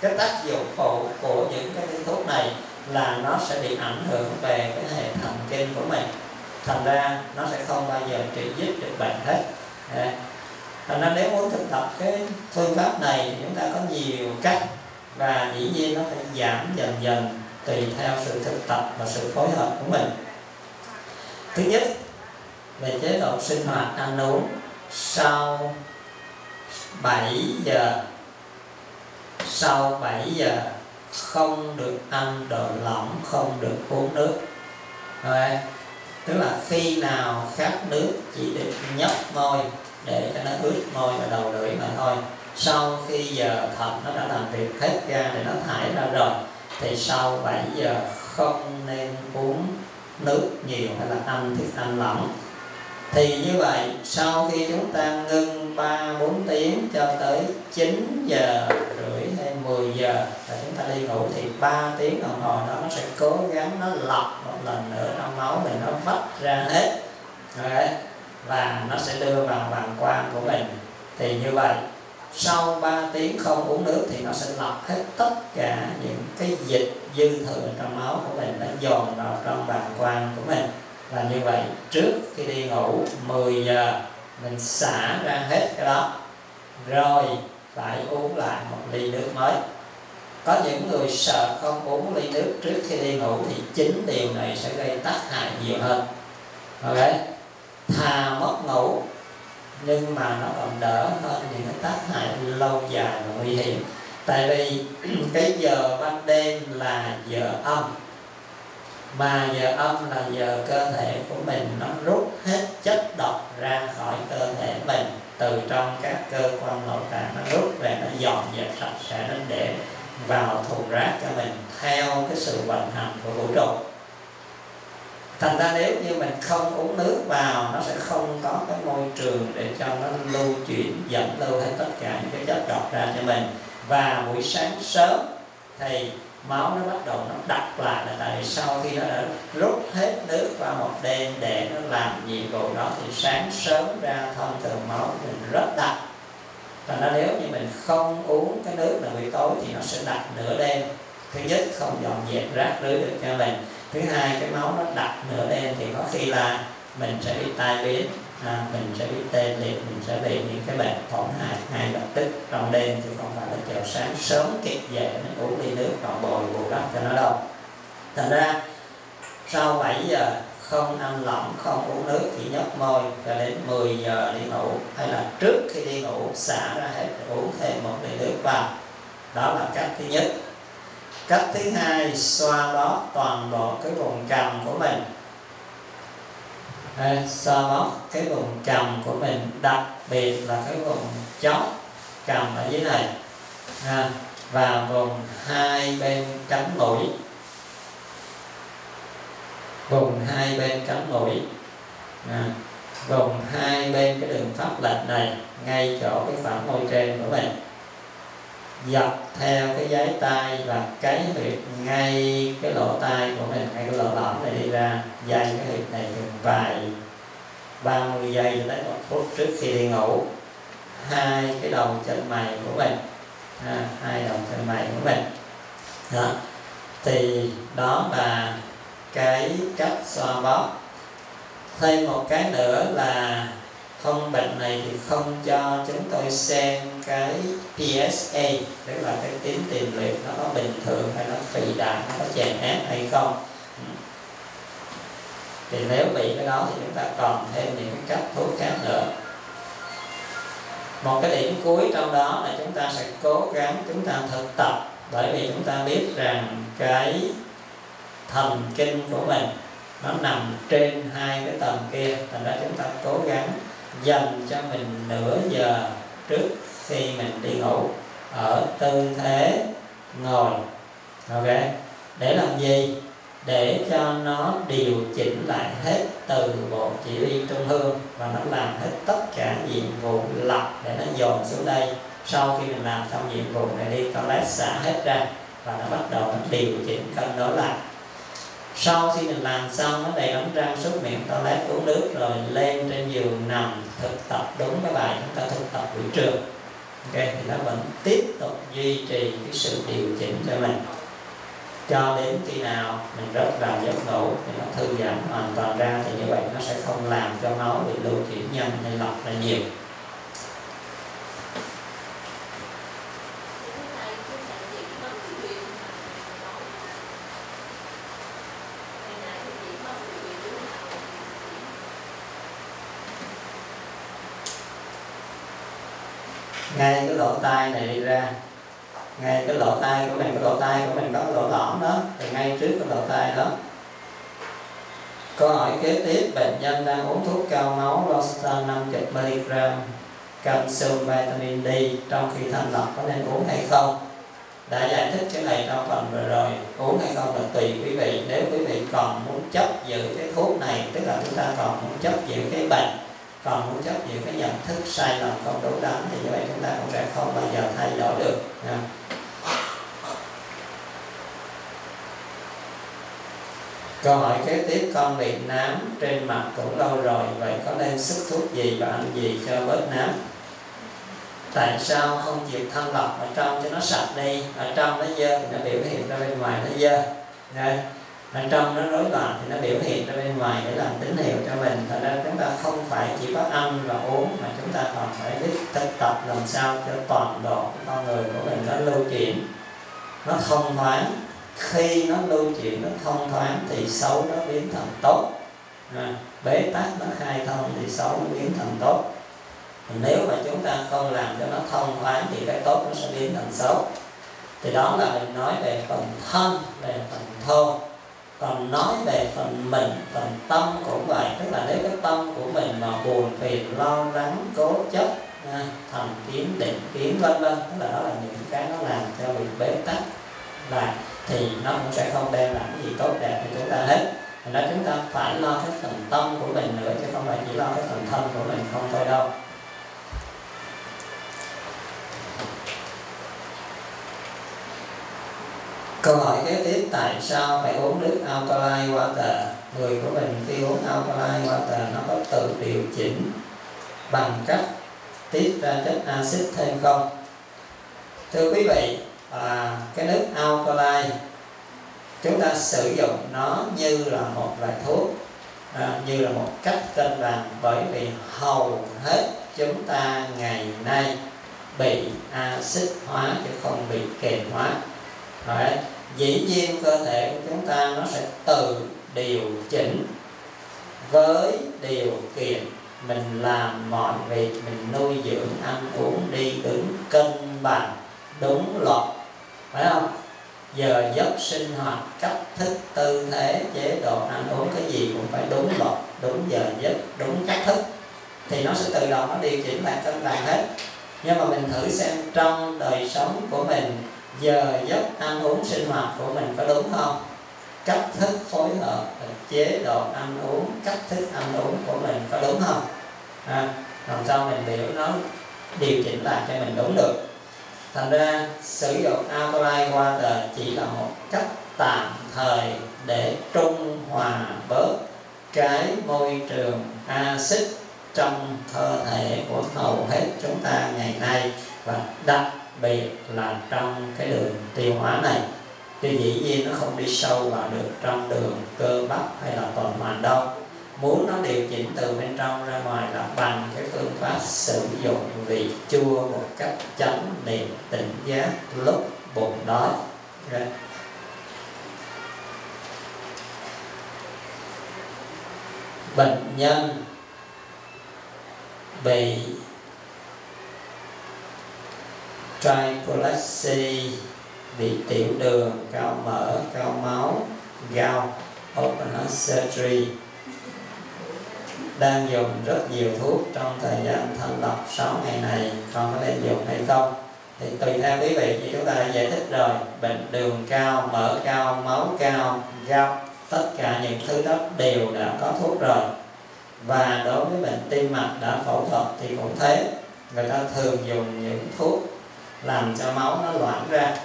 cái tác dụng phụ của những cái viên thuốc này là nó sẽ bị ảnh hưởng về cái hệ thần kinh của mình. Thành ra nó sẽ không bao giờ trị dứt được bệnh hết. À. thành ra nếu muốn thực tập cái phương pháp này thì chúng ta có nhiều cách và dĩ nhiên nó phải giảm dần dần tùy theo sự thực tập và sự phối hợp của mình. Thứ nhất, về chế độ sinh hoạt ăn uống sau 7 giờ sau 7 giờ, không được ăn đồ lỏng không được uống nước Rồi. tức là khi nào khát nước chỉ được nhấp môi để cho nó ướt môi và đầu lưỡi mà thôi sau khi giờ thận nó đã làm việc hết ra để nó thải ra rồi, thì sau 7 giờ không nên uống nước nhiều hay là ăn thức ăn lỏng thì như vậy, sau khi chúng ta ngưng 3 4 tiếng cho tới 9 giờ rưỡi 10 giờ là chúng ta đi ngủ thì 3 tiếng đồng hồ đó nó sẽ cố gắng nó lọc một lần nữa trong máu mình nó bắt ra hết. Đấy. và nó sẽ đưa vào bàng quang của mình. Thì như vậy, sau 3 tiếng không uống nước thì nó sẽ lọc hết tất cả những cái dịch dư thừa trong máu của mình nó dồn vào trong bàng quang của mình. Và như vậy, trước khi đi ngủ 10 giờ, mình xả ra hết cái đó. Rồi phải uống lại một ly nước mới. Có những người sợ không uống ly nước trước khi đi ngủ thì chính điều này sẽ gây tác hại nhiều hơn. Ok thà mất ngủ, nhưng mà nó còn đỡ hơn những cái tác hại lâu dài và nguy hiểm. Tại vì cái giờ ban đêm là giờ âm. Mà giờ âm là giờ cơ thể của mình, nó rút hết chất độc ra khỏi cơ thể mình từ trong các cơ quan nội tạng nó rút về nó dọn dẹp sạch sẽ, nó để vào thùng rác cho mình theo cái sự vận hành của vũ trụ. Thành ra nếu như mình không uống nước vào, nó sẽ không có cái môi trường để cho nó lưu chuyển, dẫn lưu hết tất cả những cái chất độc ra cho mình. Và buổi sáng sớm thì máu nó bắt đầu nó đặt lại là tại sau khi nó đã rút hết nước qua một đêm để nó làm nhiệm vụ đó thì sáng sớm ra thông thường máu mình rất đặc. Và nó nếu như mình không uống cái nước là buổi tối thì nó sẽ đặt nửa đêm. Thứ nhất, không dọn dẹp rác rưới được cho mình. Thứ hai, cái máu nó đặc nửa đêm thì có khi là mình sẽ bị tai biến à, mình sẽ bị tê liệt mình sẽ bị những cái bệnh tổn hại ngay lập tức trong đêm thì không phải là chờ sáng sớm kịp dậy mình uống ly nước còn bồi bù đắp cho nó đâu. Thành ra sau 7 giờ không ăn lỏng không uống nước chỉ nhấp môi cho đến 10 giờ đi ngủ hay là trước khi đi ngủ xả ra hết uống thêm một ly nước vào. Đó là cách thứ nhất. Cách thứ hai xoa bóp toàn bộ cái vùng cằm của mình. Đây, xoa bóp cái vùng cằm của mình đặc biệt là cái vùng chóp cằm ở dưới này à, và vùng hai bên cánh mũi. Vùng hai bên cánh mũi à, vùng hai bên cái đường pháp lệch này ngay chỗ cái phản môi trên của mình dọc theo cái giấy tay và cái huyệt ngay cái lỗ tai của mình ngay cái lỗ lõm này đi ra dây cái huyệt này chừng vài 30 giây đến một phút trước khi đi ngủ. Hai cái đầu chân mày của mình à, hai đầu chân mày của mình. Đó. Thì đó là cái cách xoa bóp. Thêm một cái nữa là thông bệnh này thì không cho chúng tôi xem cái PSA tức là cái tính tiền liệu nó có bình thường hay nó phì đại nó có chèn ép hay không. Thì nếu bị cái đó thì chúng ta còn thêm những cái cách thuốc khác nữa. Một cái điểm cuối trong đó là chúng ta sẽ cố gắng chúng ta thực tập, bởi vì chúng ta biết rằng cái thần kinh của mình nó nằm trên hai cái tầng kia, thành ra chúng ta cố gắng dành cho mình nửa giờ trước khi mình đi ngủ ở tư thế ngồi. Ok, để làm gì? Để cho nó điều chỉnh lại hết từ bộ chỉ huy trung hương và nó làm hết tất cả nhiệm vụ lặp để nó dồn xuống đây. Sau khi mình làm xong nhiệm vụ này đi toilet xả hết ra và nó bắt đầu nó điều chỉnh cân đối lại. Sau khi mình làm xong, nó đầy đóng răng súc miệng, toilet uống nước, rồi lên trên giường nằm thực tập đúng cái bài chúng ta thực tập buổi trường ok, thì nó vẫn tiếp tục duy trì cái sự điều chỉnh cho mình. Cho đến khi nào mình rớt vào giấc ngủ thì nó thư giãn hoàn toàn ra thì như vậy nó sẽ không làm cho máu bị lưu chuyển nhanh hay lọc ra nhiều ngay cái lỗ tai này đi ra. Ngay cái lỗ tai của mình, cái lỗ tai của mình có lỗ lõm đó, thì ngay trước cái lỗ tai đó. Câu hỏi kế tiếp, bệnh nhân đang uống thuốc cao máu Lostan 50 mg calcium vitamin D trong khi thanh lọc có nên uống hay không? Đã giải thích cái này trong phần vừa rồi. Uống hay không là tùy quý vị. Nếu quý vị còn muốn chấp giữ cái thuốc này, tức là chúng ta còn muốn chấp giữ cái bệnh, còn muốn chấp giữ cái nhận thức sai lầm không đúng đắn, thì như vậy chúng ta cũng sẽ không thay đổi được. Nha. Câu hỏi kế tiếp, con bị nám trên mặt cũng lâu rồi, Vậy có nên sức thuốc gì và ăn gì cho bớt nám? Tại sao không chịu thanh lọc ở trong cho nó sạch đi? Ở trong nó dơ thì nó biểu hiện ra bên ngoài nó dơ. Rồi bên trong nó rối loạn thì nó biểu hiện ra bên ngoài để làm tín hiệu cho mình. Thật ra chúng ta không phải chỉ có ăn và uống mà chúng ta còn phải biết thực tập làm sao cho toàn bộ con người của mình nó lưu chuyển. Nó thông thoáng. Khi nó lưu chuyển nó thông thoáng thì xấu nó biến thành tốt. À, bế tắc nó khai thông thì xấu nó biến thành tốt. Nếu mà chúng ta không làm cho nó thông thoáng thì cái tốt nó sẽ biến thành xấu. Thì đó là mình nói về phần thân về phần thô còn nói về phần mình, phần tâm cũng vậy tức là nếu cái tâm của mình mà buồn, phiền, lo, lắng, cố chấp à, thầm kiếm kiến, định kiến, vân vân, tức là đó là những cái nó làm cho bị bế tắc, và thì nó cũng sẽ không đem lại cái gì tốt đẹp cho chúng ta hết. Thành ra chúng ta phải lo cái phần tâm của mình nữa, chứ không phải chỉ lo cái phần thân của mình không thôi đâu. Câu hỏi kế tiếp tại sao phải uống nước alkaline water? Người của mình khi uống alkaline water nó có tự điều chỉnh bằng cách tiết ra chất axit thêm không? Thưa quý vị, à, cái nước alkaline chúng ta sử dụng nó như là một loại thuốc à, như là một cách cân bằng bởi vì hầu hết chúng ta ngày nay bị axit hóa chứ không bị kềm hóa Đấy dĩ nhiên cơ thể của chúng ta nó sẽ tự điều chỉnh với điều kiện mình làm mọi việc, mình nuôi dưỡng, ăn uống, đi đứng, cân bằng, đúng luật. Phải không? Giờ giấc sinh hoạt, cách thức, tư thế, chế độ ăn uống, cái gì cũng phải đúng luật, đúng giờ giấc, đúng cách thức. Thì nó sẽ tự động nó điều chỉnh lại cân bằng hết. Nhưng mà mình thử xem trong đời sống của mình giờ giấc ăn uống sinh hoạt của mình có đúng không? Cách thức phối hợp ờ, chế độ ăn uống cách thức ăn uống của mình có đúng không? À, làm sao mình biểu nó điều chỉnh lại cho mình đúng được. Thành ra sử dụng alkaline water chỉ là một cách tạm thời để trung hòa bớt cái môi trường axit trong cơ thể của hầu hết chúng ta ngày nay và đặc biệt là trong cái đường tiêu hóa này. Thì dĩ nhiên nó không đi sâu vào được trong đường cơ bắp hay là tuần hoàn đâu. Muốn nó điều chỉnh từ bên trong ra ngoài là bằng cái phương pháp sử dụng vị chua một cách chánh niệm tỉnh giác lúc bụng đói. Okay. bệnh nhân bị triglyceride bị tiểu đường, cao mỡ, cao máu gao open heart surgery. Đang dùng rất nhiều thuốc trong thời gian thanh lọc 6 ngày này, con có nên dùng hay không? Thì tùy theo quý vị như chúng ta đã giải thích rồi. Bệnh đường cao, mỡ cao, máu cao gao tất cả những thứ đó đều đã có thuốc rồi. Và đối với bệnh tim mạch đã phẫu thuật thì cũng thế. Người ta thường dùng những thuốc làm cho máu nó loãng ra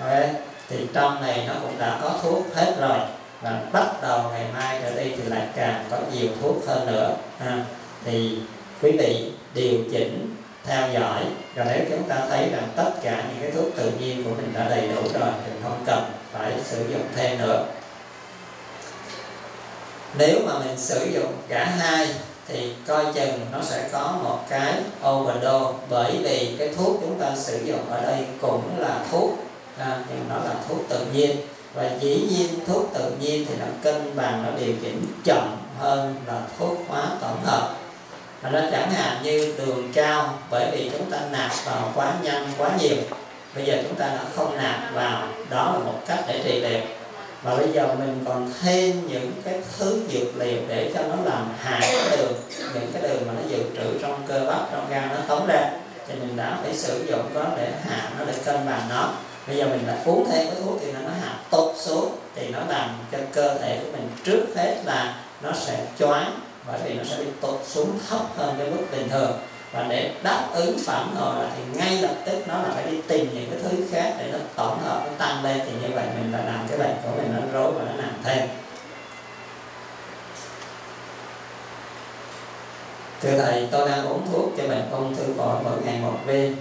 okay. thì trong này nó cũng đã có thuốc hết rồi và bắt đầu ngày mai trở đi thì lại càng có nhiều thuốc hơn nữa ha. thì quý vị điều chỉnh theo dõi rồi nếu chúng ta thấy rằng tất cả những cái thuốc tự nhiên của mình đã đầy đủ rồi thì không cần phải sử dụng thêm nữa nếu mà mình sử dụng cả hai thì coi chừng nó sẽ có một cái overdose. Bởi vì cái thuốc chúng ta sử dụng ở đây cũng là thuốc à, nhưng nó là thuốc tự nhiên. Và dĩ nhiên thuốc tự nhiên thì nó cân bằng nó điều chỉnh chậm hơn là thuốc hóa tổng hợp. Thành ra chẳng hạn như đường cao bởi vì chúng ta nạp vào quá nhanh quá nhiều. Bây giờ chúng ta đã không nạp vào đó là một cách để trị liệu và bây giờ mình còn thêm những cái thứ dược liệu để cho nó làm hại cái đường, những cái đường mà nó dự trữ trong cơ bắp, trong gan nó tống ra. Thì mình đã phải sử dụng nó để hạ nó để cân bằng nó. Bây giờ mình đã uống thêm cái thuốc thì nó hạ tốt xuống, thì nó làm cho cơ thể của mình trước hết là nó sẽ choáng bởi vì nó sẽ bị tụt xuống thấp hơn cái mức bình thường và để đáp ứng phản hồi là thì ngay lập tức nó là phải đi tìm những cái thứ khác để nó tổng hợp, nó tăng lên. Thì như vậy mình là làm cái bệnh của mình nó rối và nó nặng thêm. Thưa thầy, tôi đang uống thuốc cho bệnh ung thư phổi mỗi ngày một viên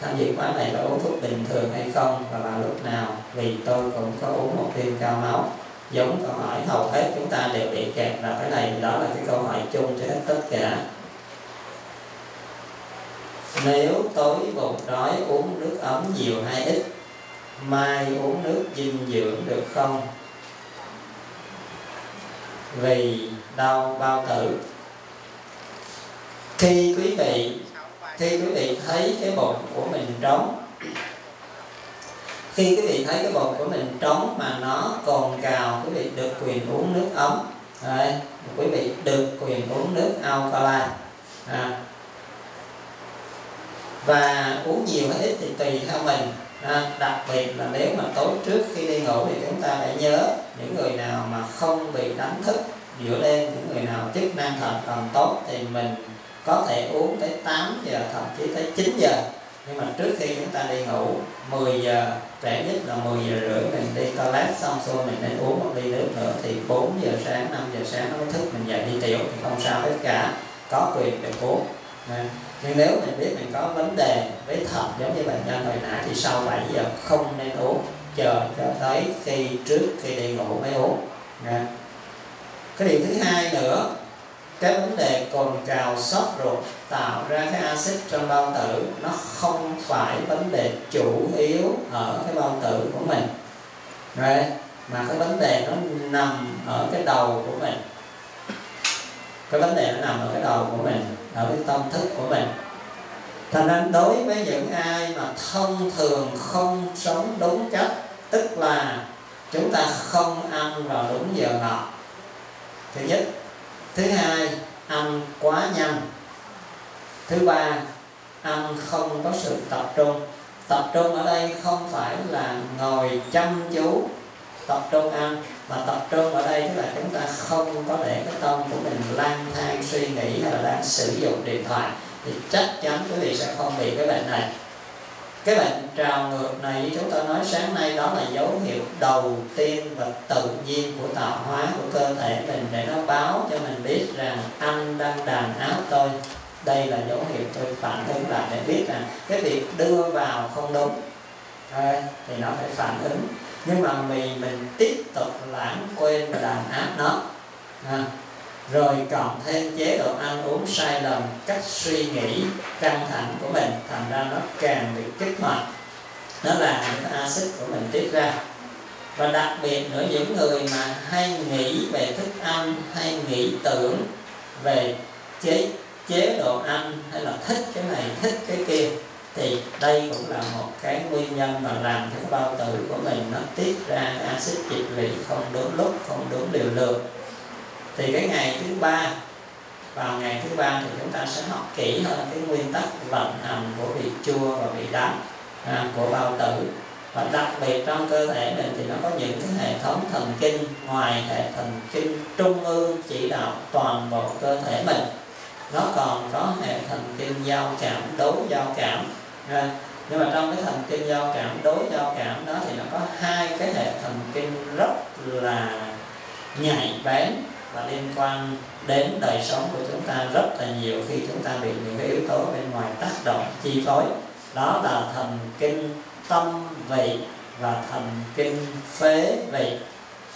tham dự khóa này là uống thuốc bình thường hay không? Và vào lúc nào? Vì tôi cũng có uống một viên cao máu. Giống câu hỏi hầu hết chúng ta đều bị kẹt là cái này, đó là cái câu hỏi chung cho hết tất cả nếu tối bụng đói uống nước ấm nhiều hay ít mai uống nước dinh dưỡng được không? Vì đau bao tử. Khi quý vị khi quý vị thấy cái bụng của mình trống khi quý vị thấy cái bụng của mình trống mà nó còn cào quý vị được quyền uống nước ấm. Đấy, quý vị được quyền uống nước alkaline. À, và uống nhiều hay ít thì tùy theo mình à, đặc biệt là nếu mà tối trước khi đi ngủ thì chúng ta phải nhớ những người nào mà không bị đánh thức giữa đêm những người nào chức năng thận còn tốt thì mình có thể uống tới 8 giờ thậm chí tới 9 giờ. Nhưng mà trước khi chúng ta đi ngủ 10 giờ trẻ nhất là 10 giờ rưỡi mình đi toilet xong xuôi mình nên uống một ly nước nữa thì 4 giờ sáng 5 giờ sáng nó mới thức mình dậy đi tiểu thì không sao hết cả. Có quyền được uống nhưng nếu mình biết mình có vấn đề với thận giống như bệnh nhân hồi nãy thì sau 7 giờ không nên uống, chờ cho tới khi trước khi đi ngủ mới uống. Cái điều thứ hai nữa, cái vấn đề cồn cào sót ruột tạo ra cái axit trong bao tử, nó không phải vấn đề chủ yếu ở cái bao tử của mình. Right? mà cái vấn đề nó nằm ở cái đầu của mình cái vấn đề nó nằm ở cái đầu của mình, ở cái tâm thức của mình. Thành ra đối với những ai mà thông thường không sống đúng cách, tức là chúng ta không ăn vào đúng giờ ngọ thứ nhất. Thứ hai, ăn quá nhanh. Thứ ba, ăn không có sự tập trung. Tập trung ở đây không phải là ngồi chăm chú, tập trung ăn mà tập trung ở đây tức là chúng ta không có để cái tâm của mình lang thang suy nghĩ hay là đang sử dụng điện thoại thì chắc chắn quý vị sẽ không bị cái bệnh này. Cái bệnh trào ngược này như chúng ta nói sáng nay đó là dấu hiệu đầu tiên và tự nhiên của tạo hóa của cơ thể mình để nó báo cho mình biết rằng anh đang đàn áp tôi. Đây là dấu hiệu tôi phản ứng lại để biết rằng cái việc đưa vào không đúng. À, thì nó phải phản ứng nhưng mà mình mình tiếp tục lãng quên và đàn áp nó à, rồi cộng thêm chế độ ăn uống sai lầm cách suy nghĩ căng thẳng của mình thành ra nó càng bị kích hoạt. Nó là những axit của mình tiết ra. Và đặc biệt nữa những người mà hay nghĩ về thức ăn hay nghĩ tưởng về chế chế độ ăn hay là thích cái này thích cái kia thì đây cũng là một cái nguyên nhân mà làm cho cái bao tử của mình nó tiết ra axit dịch vị không đúng lúc không đúng liều lượng. Thì cái ngày thứ ba vào ngày thứ ba thì chúng ta sẽ học kỹ hơn cái nguyên tắc vận hành của vị chua và vị đắng à, của bao tử. Và đặc biệt trong cơ thể mình thì nó có những cái hệ thống thần kinh ngoài hệ thần kinh trung ương chỉ đạo toàn bộ cơ thể mình nó còn có hệ thần kinh giao cảm đối giao cảm ra. Nhưng mà trong cái thần kinh giao cảm, đối giao cảm đó thì nó có hai cái hệ thần kinh rất là nhạy bén và liên quan đến đời sống của chúng ta rất là nhiều khi chúng ta bị những cái yếu tố bên ngoài tác động, chi phối. Đó là thần kinh tâm vị và thần kinh phế vị.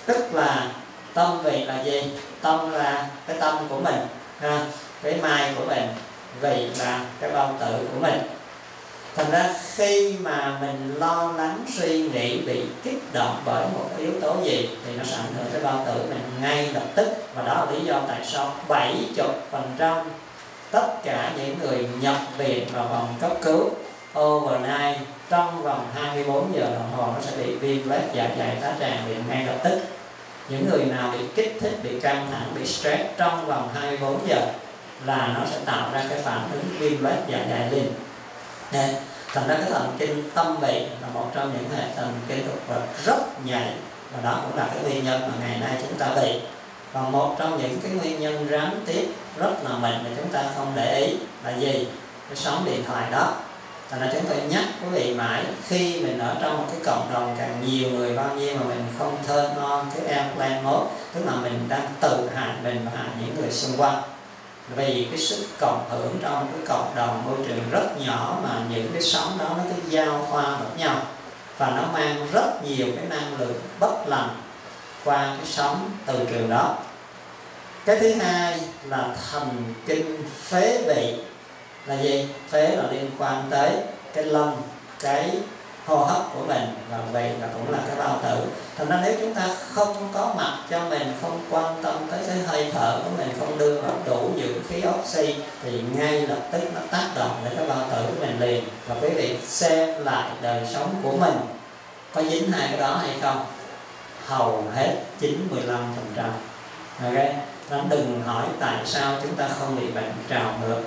Tức là tâm vị là gì? Tâm là cái tâm của mình, ha? Cái mai của mình, vị là cái bao tử của mình thành ra khi mà mình lo lắng suy nghĩ bị kích động bởi một yếu tố gì thì nó sẽ ảnh hưởng tới bao tử mình ngay lập tức. Và đó là lý do tại sao 70 phần trăm tất cả những người nhập viện vào vòng cấp cứu overnight trong vòng 24 giờ đồng hồ nó sẽ bị viêm loét dạ dày tá tràng bị ngay lập tức. Những người nào bị kích thích bị căng thẳng bị stress trong vòng 24 giờ là nó sẽ tạo ra cái phản ứng viêm loét dạ dày liền. Nên, thành ra cái thần kinh tâm vị là một trong những hệ thần kinh thực vật rất nhạy. Và đó cũng là cái nguyên nhân mà ngày nay chúng ta bị. Và một trong những cái nguyên nhân gián tiếp rất là mạnh mà chúng ta không để ý là gì? Cái sóng điện thoại đó. Thành ra chúng tôi nhắc quý vị mãi, khi mình ở trong một cái cộng đồng càng nhiều người, bao nhiêu mà mình không turn ngon, cái airplane mode tức là mình đang tự hại mình và hại những người xung quanh vì cái sức cộng hưởng trong cái cộng đồng môi trường rất nhỏ mà những cái sóng đó nó cứ giao hoa lẫn nhau. Và nó mang rất nhiều cái năng lượng bất lành qua cái sóng từ trường đó. Cái thứ hai là thần kinh phế vị. Là gì? Phế là liên quan tới cái lông, cái hô hấp của mình và vậy là cũng là cái bao tử. Thành ra nếu chúng ta không có mặt cho mình, không quan tâm tới cái hơi thở của mình, không đưa vào đủ dưỡng khí oxy, thì ngay lập tức nó tác động đến cái bao tử của mình liền. Và quý vị xem lại đời sống của mình, có dính hai cái đó hay không? Hầu hết 95 phần trăm. Ok? Nó đừng hỏi tại sao chúng ta không bị bệnh trào ngược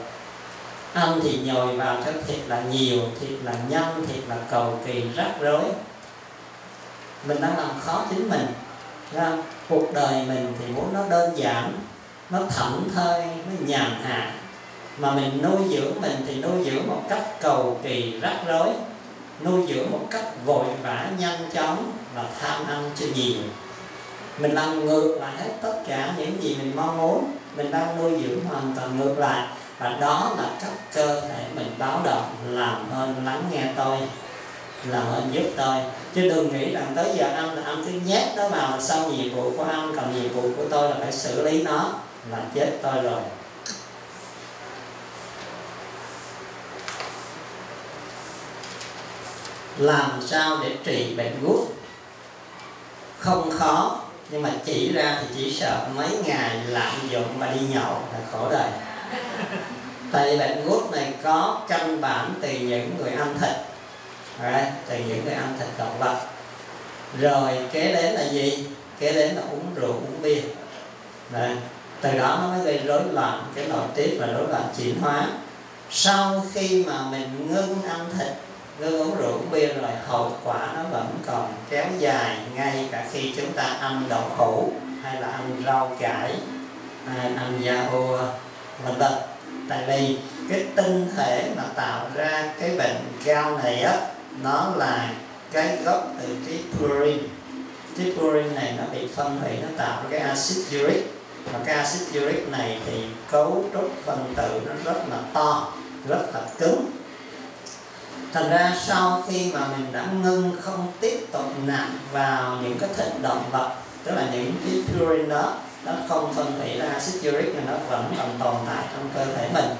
ăn thì nhồi vào cho thiệt là nhiều, thiệt là nhanh thiệt là cầu kỳ, rắc rối. Mình đang làm khó chính mình, ra cuộc đời mình thì muốn nó đơn giản, nó thảnh thơi, nó nhàn hạ. Mà mình nuôi dưỡng mình thì nuôi dưỡng một cách cầu kỳ, rắc rối. Nuôi dưỡng một cách vội vã, nhanh chóng và tham ăn cho nhiều. Mình làm ngược lại hết tất cả những gì mình mong muốn. Mình đang nuôi dưỡng hoàn toàn ngược lại và đó là cách cơ thể mình báo động, làm ơn lắng nghe tôi, làm ơn giúp tôi. Chứ đừng nghĩ rằng tới giờ ăn là ăn cứ nhét nó vào sau nhiệm vụ của anh, còn nhiệm vụ của tôi là phải xử lý nó là chết tôi rồi. Làm sao để trị bệnh gút? Không khó, nhưng mà chỉ ra thì chỉ sợ mấy ngày lạm dụng mà đi nhậu là khổ đời tại vì bệnh gút này có căn bản từ những người ăn thịt. Right? từ những người ăn thịt động vật rồi, kế đến là gì? Kế đến là uống rượu, uống bia. Right? từ đó nó mới gây rối loạn cái nội tiết và rối loạn chuyển hóa. Sau khi mà mình ngưng ăn thịt, ngưng uống rượu, uống bia rồi, hậu quả nó vẫn còn kéo dài ngay cả khi chúng ta ăn đậu hũ hay là ăn rau cải, hay ăn da ô vân vân tại vì cái tinh thể mà tạo ra cái bệnh cao này á, nó là cái gốc từ cái purine cái purine này nó bị phân hủy, nó tạo ra cái axit uric. Và cái axit uric này thì cấu trúc phân tử nó rất là to, rất là cứng. Thành ra sau khi mà mình đã ngưng không tiếp tục nạp vào những cái thịt động vật, tức là những cái purine đó nó không phân hủy ra axit uric nhưng nó vẫn còn tồn tại trong cơ thể mình.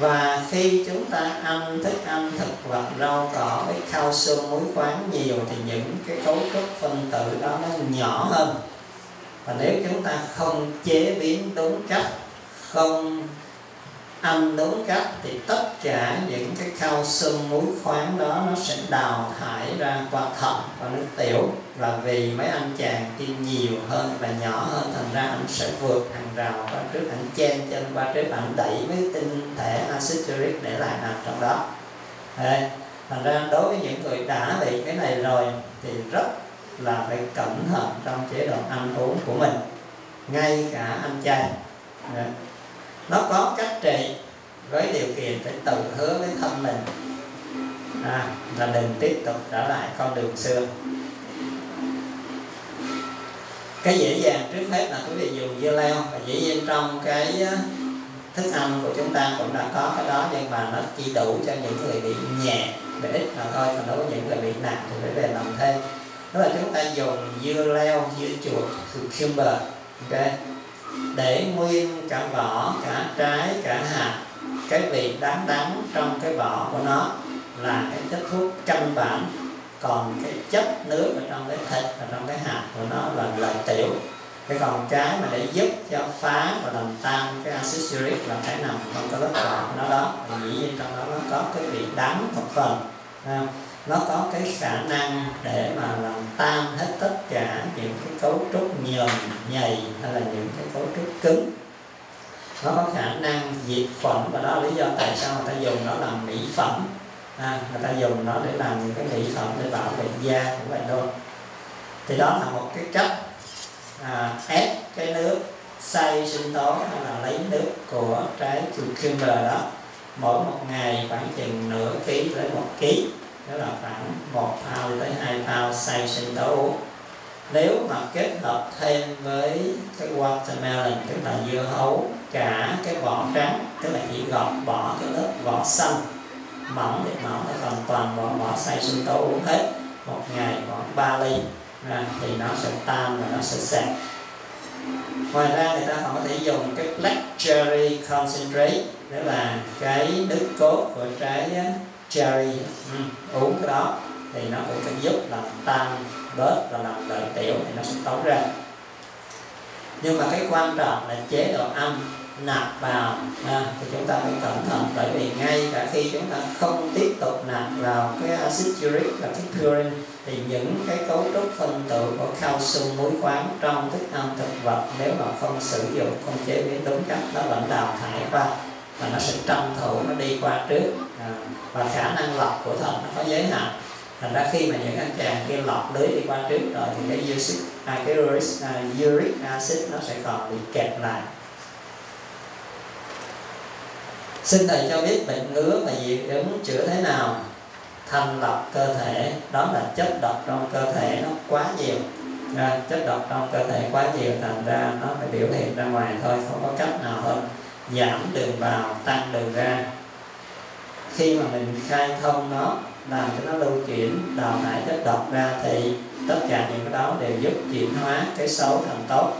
Và khi chúng ta ăn, thức ăn, thực vật, rau, cỏ với calcium, muối, khoáng nhiều thì những cái cấu trúc phân tử đó nó nhỏ hơn. Và nếu chúng ta không chế biến đúng cách, không ăn đúng cách thì tất cả những cái cao calcium muối khoáng đó nó sẽ đào thải ra qua thận qua nước tiểu. Và vì mấy anh chàng tiêm nhiều hơn và nhỏ hơn thành ra anh sẽ vượt hàng rào qua trước anh chen chân qua trước anh đẩy mấy tinh thể axit uric để lại nằm trong đó. Thế, thành ra đối với những người đã bị cái này rồi thì rất là phải cẩn thận trong chế độ ăn uống của mình ngay cả ăn chay nó có cách trị với điều kiện phải tự hứa với thân mình. À, là đừng tiếp tục trở lại con đường xưa. Cái dễ dàng trước hết là quý vị dùng dưa leo. Và dĩ nhiên trong cái thức ăn của chúng ta cũng đã có cái đó nhưng mà nó chỉ đủ cho những người bị nhẹ để ít mà thôi. Còn đối với những người bị nặng thì phải về làm thêm. Đó là chúng ta dùng dưa leo dưa chuột cucumber ok? Để nguyên cả vỏ, cả trái, cả hạt, cái vị đắng đắng trong cái vỏ của nó là cái chất thuốc căn bản. Còn cái chất nước ở trong cái thịt và trong cái hạt của nó là lợi tiểu. Cái còn cái mà để giúp cho phá và làm tan cái axit uric là cái nằm trong cái lớp vỏ của nó đó. Thì dĩ nhiên trong đó nó có cái vị đắng một phần nó có cái khả năng để mà làm tan hết tất cả những cái cấu trúc nhờn nhầy hay là những cái cấu trúc cứng. Nó có khả năng diệt khuẩn và đó là lý do tại sao người ta dùng nó làm mỹ phẩm. À, người ta dùng nó để làm những cái mỹ phẩm để bảo vệ da của vậy thôi. Thì đó là một cái cách à, ép cái nước xay sinh tố hay là lấy nước của trái cucumber đó mỗi một ngày khoảng chừng nửa ký tới một ký đó là khoảng một pound tới hai pound xay sinh tố uống nếu mà kết hợp thêm với cái watermelon tức là dưa hấu cả cái vỏ trắng tức là chỉ gọt bỏ cái lớp vỏ xanh mỏng để mỏng nó còn toàn bộ vỏ xay sinh tố uống hết. Một ngày khoảng 3 ly à, thì nó sẽ tan và nó sẽ sạch ngoài ra người ta còn có thể dùng cái black cherry concentrate đó là cái nước cốt của trái cherry ừ, uống cái đó thì nó cũng sẽ giúp làm tan bớt và làm lợi tiểu thì nó sẽ tống ra. Nhưng mà cái quan trọng là chế độ ăn nạp vào à, thì chúng ta phải cẩn thận bởi vì ngay cả khi chúng ta không tiếp tục nạp vào cái acid uric và cái purine thì những cái cấu trúc phân tử của calcium muối khoáng trong thức ăn thực vật nếu mà không sử dụng không chế biến đúng cách nó vẫn đào thải qua và nó sẽ tranh thủ nó đi qua trước và khả năng lọc của thận nó có giới hạn. Thành ra khi mà những anh chàng kia lọc lưới đi qua trước rồi thì cái uric, à, cái uric, à, uric acid nó sẽ còn bị kẹt lại. Xin thầy cho biết bệnh ngứa và dị ứng chữa thế nào? Thanh lọc cơ thể đó là chất độc trong cơ thể nó quá nhiều. À, chất độc trong cơ thể quá nhiều thành ra nó phải biểu hiện ra ngoài thôi không có cách nào hơn. Giảm đường vào tăng đường ra khi mà mình khai thông nó làm cho nó lưu chuyển đào thải chất độc ra thì tất cả những cái đó đều giúp chuyển hóa cái xấu thành tốt.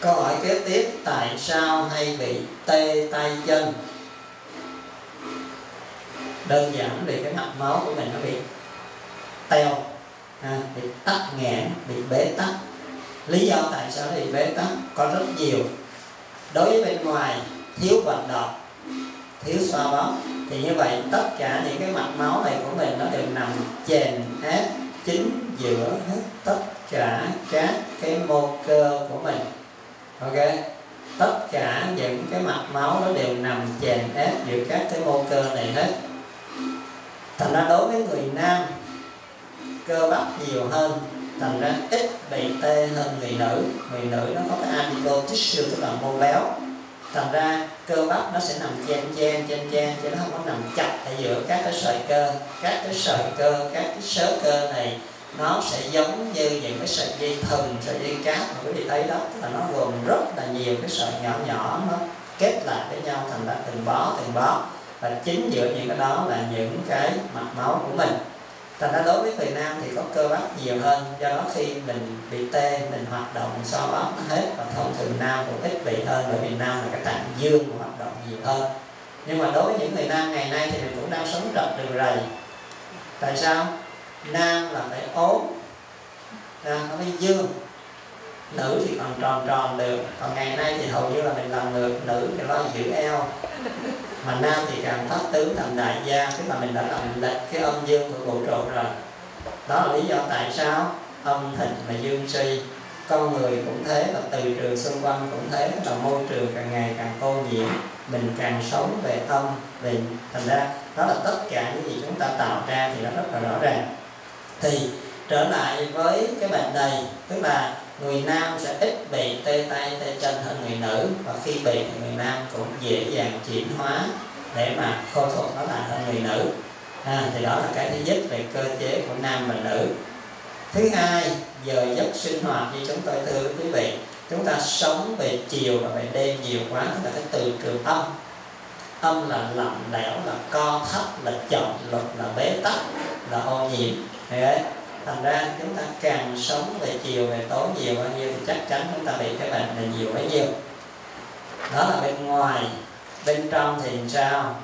Câu hỏi kế tiếp tại sao hay bị tê tay chân? Đơn giản vì cái mạch máu của mình nó bị teo à, bị tắc nghẽn bị bế tắc. Lý do tại sao nó bị bế tắc? Có rất nhiều. Đối với bên ngoài thiếu vận động thiếu xoa bóp. Thì như vậy, tất cả những cái mạch máu này của mình nó đều nằm chèn ép, chính giữa hết tất cả các cái mô cơ của mình. Ok? Tất cả những cái mạch máu nó đều nằm chèn ép giữa các cái mô cơ này hết. Thành ra đối với người nam, cơ bắp nhiều hơn, thành ra ít bị tê hơn người nữ. Người nữ nó có cái adipose tissue, tức là mô béo thành ra, cơ bắp nó sẽ nằm chen chen chen chen, chứ nó không có nằm chặt ở giữa các cái sợi cơ. Các cái sợi cơ, các cái sớ cơ này, nó sẽ giống như những cái sợi dây thừng, sợi dây cáp mà quý vị thấy đó. Tức là nó gồm rất là nhiều cái sợi nhỏ nhỏ nó kết lại với nhau thành ra từng bó từng bó. Và chính giữa những cái đó là những cái mạch máu của mình thành ra đối với người nam thì có cơ bắp nhiều hơn, do đó khi mình bị tê, mình hoạt động so bóp hết và thông thường nam cũng ít bị hơn, bởi vì nam là cái tạng dương hoạt động nhiều hơn. Nhưng mà đối với những người nam ngày nay thì mình cũng đang sống rập đường rầy. Tại sao? Nam là phải ốm nam nó phải dương. Nữ thì còn tròn tròn được, còn ngày nay thì hầu như là mình làm ngược nữ thì lo giữ eo mà nam thì càng thất tướng thành đại gia tức là mình đã làm lệch cái âm dương của vũ trụ rồi. Đó là lý do tại sao âm thịnh mà dương suy con người cũng thế, và từ trường xung quanh cũng thế là môi trường càng ngày càng ô nhiễm, mình càng sống về âm, về, thành ra đó là tất cả những gì chúng ta tạo ra thì nó rất là rõ ràng. Thì trở lại với cái bệnh này, tức là người nam sẽ ít bị tê tay tê chân hơn người nữ và khi bị thì người nam cũng dễ dàng chuyển hóa để mà khôi phục nó lại hơn người nữ. À, thì đó là cái thứ nhất về cơ chế của nam và nữ. Thứ hai giờ giấc sinh hoạt như chúng tôi thưa quý vị chúng ta sống về chiều và về đêm nhiều quá tức là cái từ trường âm. Âm là lạnh lẽo là co thấp là chậm lực là bế tắc là ô nhiễm. Đấy thành ra chúng ta càng sống về chiều về tối nhiều bao nhiêu thì chắc chắn chúng ta bị cái bệnh này nhiều bấy nhiêu. Đó là bên ngoài. Bên trong thì sao?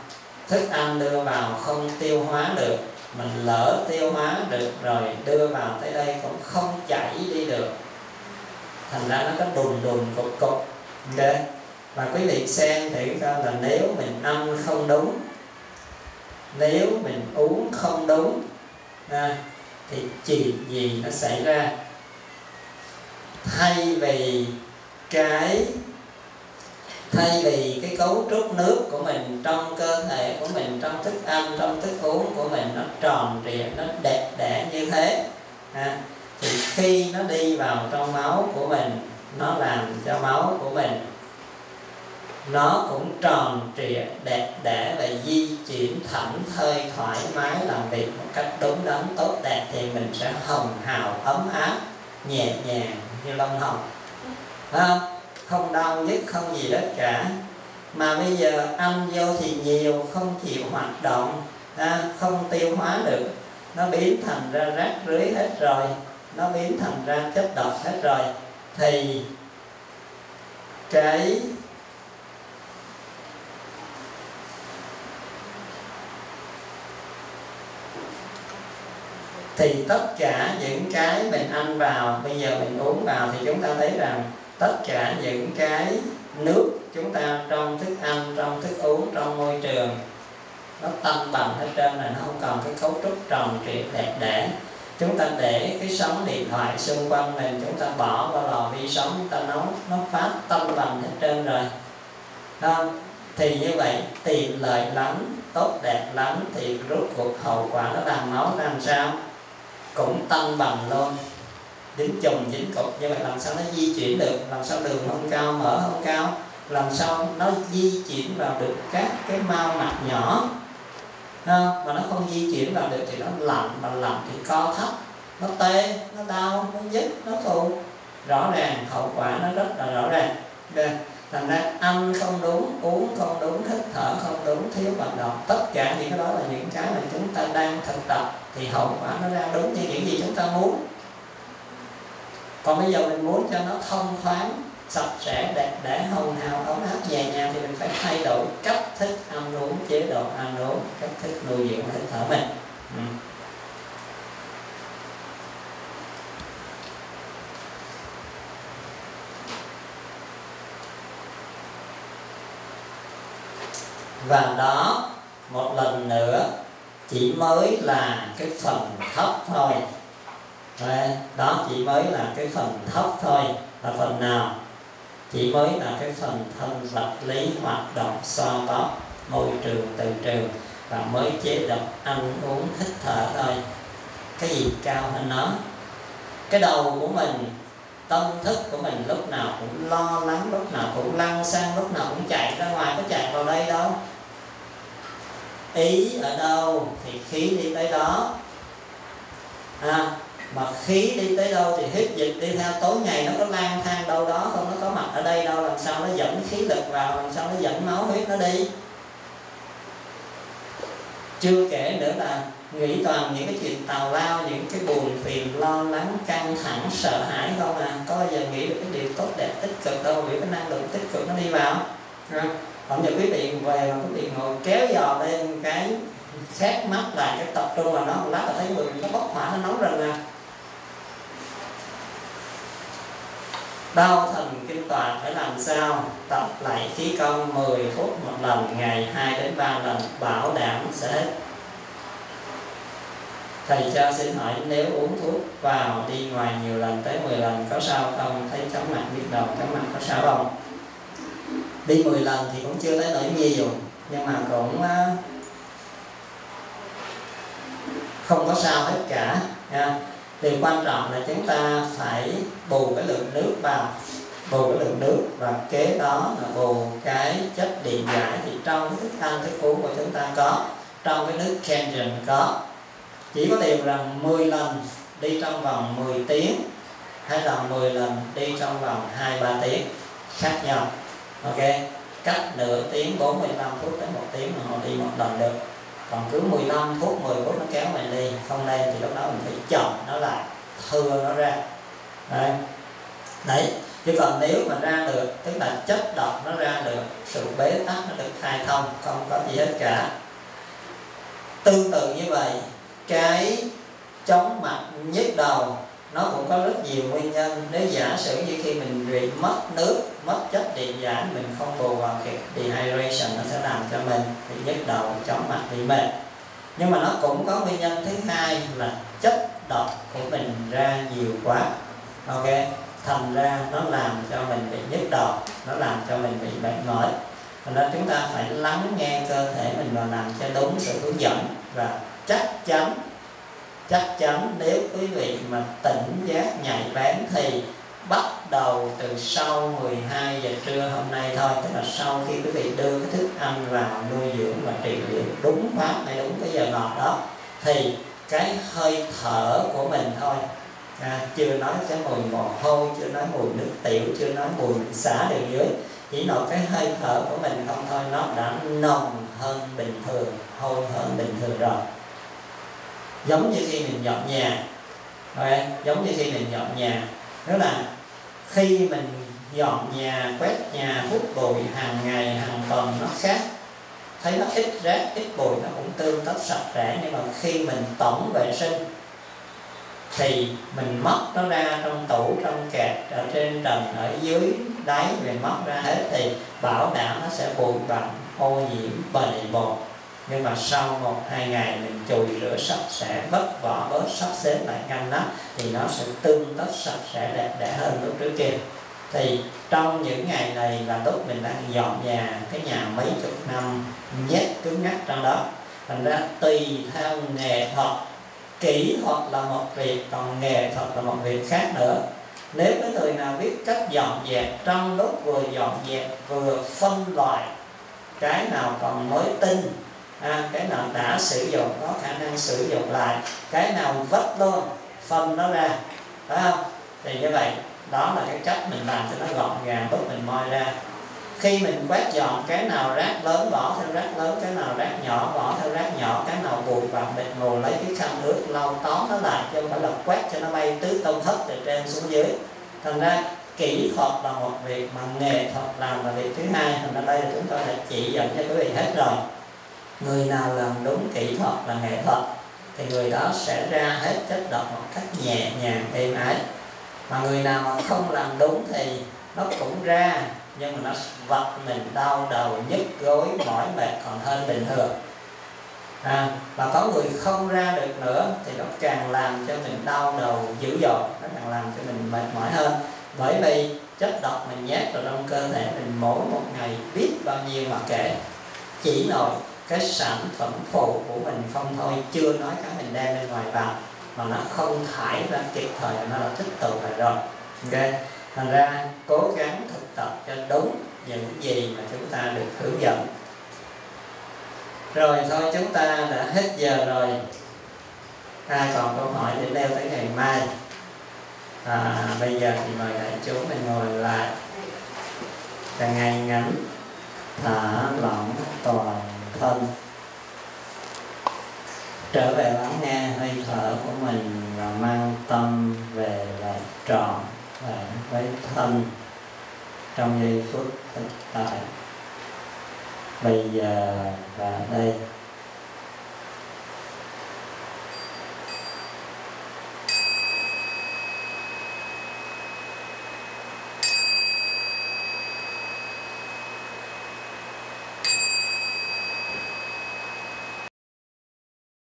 Thức ăn đưa vào không tiêu hóa được. Mình lỡ tiêu hóa được rồi đưa vào tới đây cũng không chảy đi được. Thành ra nó có đùn đùn cục cục. Ok? Và quý vị xem thử coi là nếu mình ăn không đúng nếu mình uống không đúng à, thì chuyện gì nó xảy ra? Thay vì cái thay vì cái cấu trúc nước của mình trong cơ thể của mình trong thức ăn trong thức uống của mình nó tròn trịa nó đẹp đẽ như thế à, thì khi nó đi vào trong máu của mình nó làm cho máu của mình nó cũng tròn trịa đẹp đẽ và di chuyển thảnh thơi thoải mái làm việc một cách đúng đắn tốt đẹp thì mình sẽ hồng hào ấm áp nhẹ nhàng như lông hồng. Không? Không đau nhức không gì hết cả. Mà bây giờ ăn vô thì nhiều không chịu hoạt động à, không tiêu hóa được. Nó biến thành ra rác rưới hết rồi nó biến thành ra chất độc hết rồi. Thì cái thì tất cả những cái mình ăn vào, bây giờ mình uống vào thì chúng ta thấy rằng tất cả những cái nước chúng ta trong thức ăn, trong thức uống, trong môi trường, nó tăng bằng hết trơn là nó không còn cái cấu trúc tròn trịa, đẹp đẽ. Chúng ta để cái sóng điện thoại xung quanh mình, chúng ta bỏ vào lò vi sóng, chúng ta nấu, nó phát tâm bằng hết trơn rồi. Không thì như vậy tiền lợi lắm tốt đẹp lắm thì rốt cuộc hậu quả nó làm máu làm sao? Cũng tăng bằng luôn dính chùm dính cục như vậy làm sao nó di chuyển được? Làm sao đường không cao, mở không cao? Làm sao nó di chuyển vào được các cái mao mạch nhỏ? Ha? mà nó không di chuyển vào được thì nó lạnh, mà lạnh thì co thấp nó tê, nó đau, nó nhức, nó phù rõ ràng hậu quả nó rất là rõ ràng. Okay thành ra ăn không đúng, uống không đúng, hít thở không đúng, thiếu vận động. Tất cả những cái đó là những cái mà chúng ta đang thực tập thì hậu quả nó ra đúng như những gì chúng ta muốn. Còn bây giờ mình muốn cho nó thông thoáng, sạch sẽ, đẹp đẽ, hồng hào, ấm áp, nhẹ nhàng thì mình phải thay đổi cách thức ăn uống, chế độ ăn uống, cách thức nuôi dưỡng hơi thở mình. Ừ. và đó, một lần nữa, chỉ mới là cái phần thấp thôi. Đó chỉ mới là cái phần thấp thôi. Là phần nào? Chỉ mới là cái phần thân vật lý hoạt động so bóp môi trường từ trường và mới chế độ ăn uống hít thở thôi. Cái gì cao hơn nó? Cái đầu của mình, tâm thức của mình lúc nào cũng lo lắng, lúc nào cũng lăn sang lúc nào cũng chạy ra ngoài, có chạy vào đây đâu ý ở đâu thì khí đi tới đó. À, mà khí đi tới đâu thì hít dịch đi theo tối ngày nó có lang thang đâu đó không? Nó có mặt ở đây đâu làm sao nó dẫn khí lực vào làm sao nó dẫn máu huyết nó đi? Chưa kể nữa là nghĩ toàn những cái chuyện tào lao những cái buồn phiền lo lắng căng thẳng sợ hãi không à? Có bao giờ nghĩ được cái điều tốt đẹp tích cực đâu vì cái năng lượng tích cực nó đi vào? Còn giờ quý vị về mà quý vị ngồi kéo dò lên cái xét mắt lại cái tập trung vào nó một lát là thấy người nó bốc hỏa, nó nóng rừng à. Đau thần kinh tọa phải làm sao? Tập lại khí công 10 phút một lần, ngày 2 đến 3 lần, bảo đảm sẽ hết. Thầy cho xin hỏi, nếu uống thuốc vào đi ngoài nhiều lần tới 10 lần, có sao không? Thấy chóng mặt biết đầu, chóng mặt, có sao không? Đi 10 lần thì cũng chưa tới nỗi nhiều nhưng mà cũng ờ, không có sao hết cả, nha. Điều quan trọng là chúng ta phải bù cái lượng nước vào, bù cái lượng nước và kế đó là bù cái chất điện giải thì trong cái thức ăn thức uống của chúng ta có, trong cái nước Kenyan có. Chỉ có điều rằng 10 lần đi trong vòng 10 tiếng, hay là 10 lần đi trong vòng 2-3 tiếng, khác nhau ok. Cách nửa tiếng 45 phút đến một tiếng mà họ đi một lần được. Còn cứ 15 phút 10 phút nó kéo mình đi không lên thì lúc đó mình phải chọn nó lại thưa nó ra. Đấy, đấy. chứ còn nếu mà ra được tức là chất độc nó ra được sự bế tắc nó được khai thông không có gì hết cả. Tương tự như vậy cái chóng mặt nhức đầu nó cũng có rất nhiều nguyên nhân. Nếu giả sử như khi mình bị mất nước, mất chất điện giải mình không bù vào kịp dehydration nó sẽ làm cho mình bị nhức đầu, chóng mặt, bị mệt. Nhưng mà nó cũng có nguyên nhân thứ hai là chất độc của mình ra nhiều quá. Ok, thành ra nó làm cho mình bị nhức đầu, nó làm cho mình bị bệnh mỏi. Thành ra chúng ta phải lắng nghe cơ thể mình và làm cho đúng sự hướng dẫn và chắc chắn chắc chắn nếu quý vị mà tỉnh giác nhạy bén thì bắt đầu từ sau 12 giờ trưa hôm nay thôi. Tức là sau khi quý vị đưa cái thức ăn vào nuôi dưỡng và trị liệu đúng pháp hay đúng cái giờ ngọt đó thì cái hơi thở của mình thôi. À, chưa nói cái mùi mồ hôi chưa nói mùi nước tiểu chưa nói mùi xả đường dưới. Chỉ nói cái hơi thở của mình không thôi nó đã nồng hơn bình thường hôi hơn bình thường rồi giống như khi mình dọn nhà. Okay? giống như khi mình dọn nhà. Đó là khi mình dọn nhà, quét nhà, hút bụi hàng ngày, hàng tuần nó khác. Thấy nó ít rác, ít bụi, nó cũng tương tất sạch sẽ. Nhưng mà khi mình tổng vệ sinh, thì mình mất nó ra trong tủ, trong kẹt ở trên trần, ở dưới đáy mình mất ra hết thì bảo đảm nó sẽ bụi bặm, ô nhiễm bầy bột nhưng mà sau một, hai ngày mình chùi rửa sạch sẽ bớt vỏ bớt sắp xếp lại ngăn nắp, thì nó sẽ tương tất sạch sẽ đẹp đẽ hơn lúc trước kia. Thì trong những ngày này là lúc mình đang dọn nhà cái nhà mấy chục năm, nhét cứng ngắc trong đó. Thành ra tùy theo nghề thuật, kỹ thuật là một việc, còn nghề thuật là một việc khác nữa. Nếu cái người nào biết cách dọn dẹp, trong lúc vừa dọn dẹp, vừa phân loại, cái nào còn mới tinh à, cái nào đã sử dụng có khả năng sử dụng lại cái nào vất luôn phân nó ra phải không? Thì như vậy đó là cái cách mình làm cho nó gọn gàng lúc mình moi ra. Khi mình quét dọn cái nào rác lớn bỏ theo rác lớn cái nào rác nhỏ bỏ theo rác nhỏ cái nào bụi bặm bịt mù lấy cái khăn nước lau tóm nó lại chứ không phải là quét cho nó bay tứ tung thất từ trên xuống dưới. Thành ra kỹ thuật là một việc mà nghệ thuật làm là việc thứ hai. Thành ra đây là chúng tôi đã chỉ dẫn cho quý vị hết rồi người nào làm đúng kỹ thuật và nghệ thuật thì người đó sẽ ra hết chất độc một cách nhẹ nhàng êm ái. Mà người nào mà không làm đúng thì nó cũng ra nhưng mà nó vật mình đau đầu nhức gối mỏi mệt còn hơn bình thường. À, và có người không ra được nữa thì nó càng làm cho mình đau đầu dữ dội nó càng làm cho mình mệt mỏi hơn. Bởi vì chất độc mình nhét vào trong cơ thể mình mỗi một ngày biết bao nhiêu mà kể. Chỉ nổi cái sản phẩm phụ của mình không thôi chưa nói cái mình đem bên ngoài vào mà nó không thải ra kịp thời nó đã tích tụ lại rồi. Ok? Thành ra cố gắng thực tập cho đúng những gì mà chúng ta được hướng dẫn. Rồi thôi chúng ta đã hết giờ rồi. Ai còn câu hỏi để nêu tới ngày mai? À, bây giờ thì mời đại chúng mình ngồi lại. Càng ngày ngắn thả lỏng toàn thân. Trở về lắng nghe hơi thở của mình và mang tâm về lại trọn và với thân trong giây phút thực tại. Bây giờ và đây.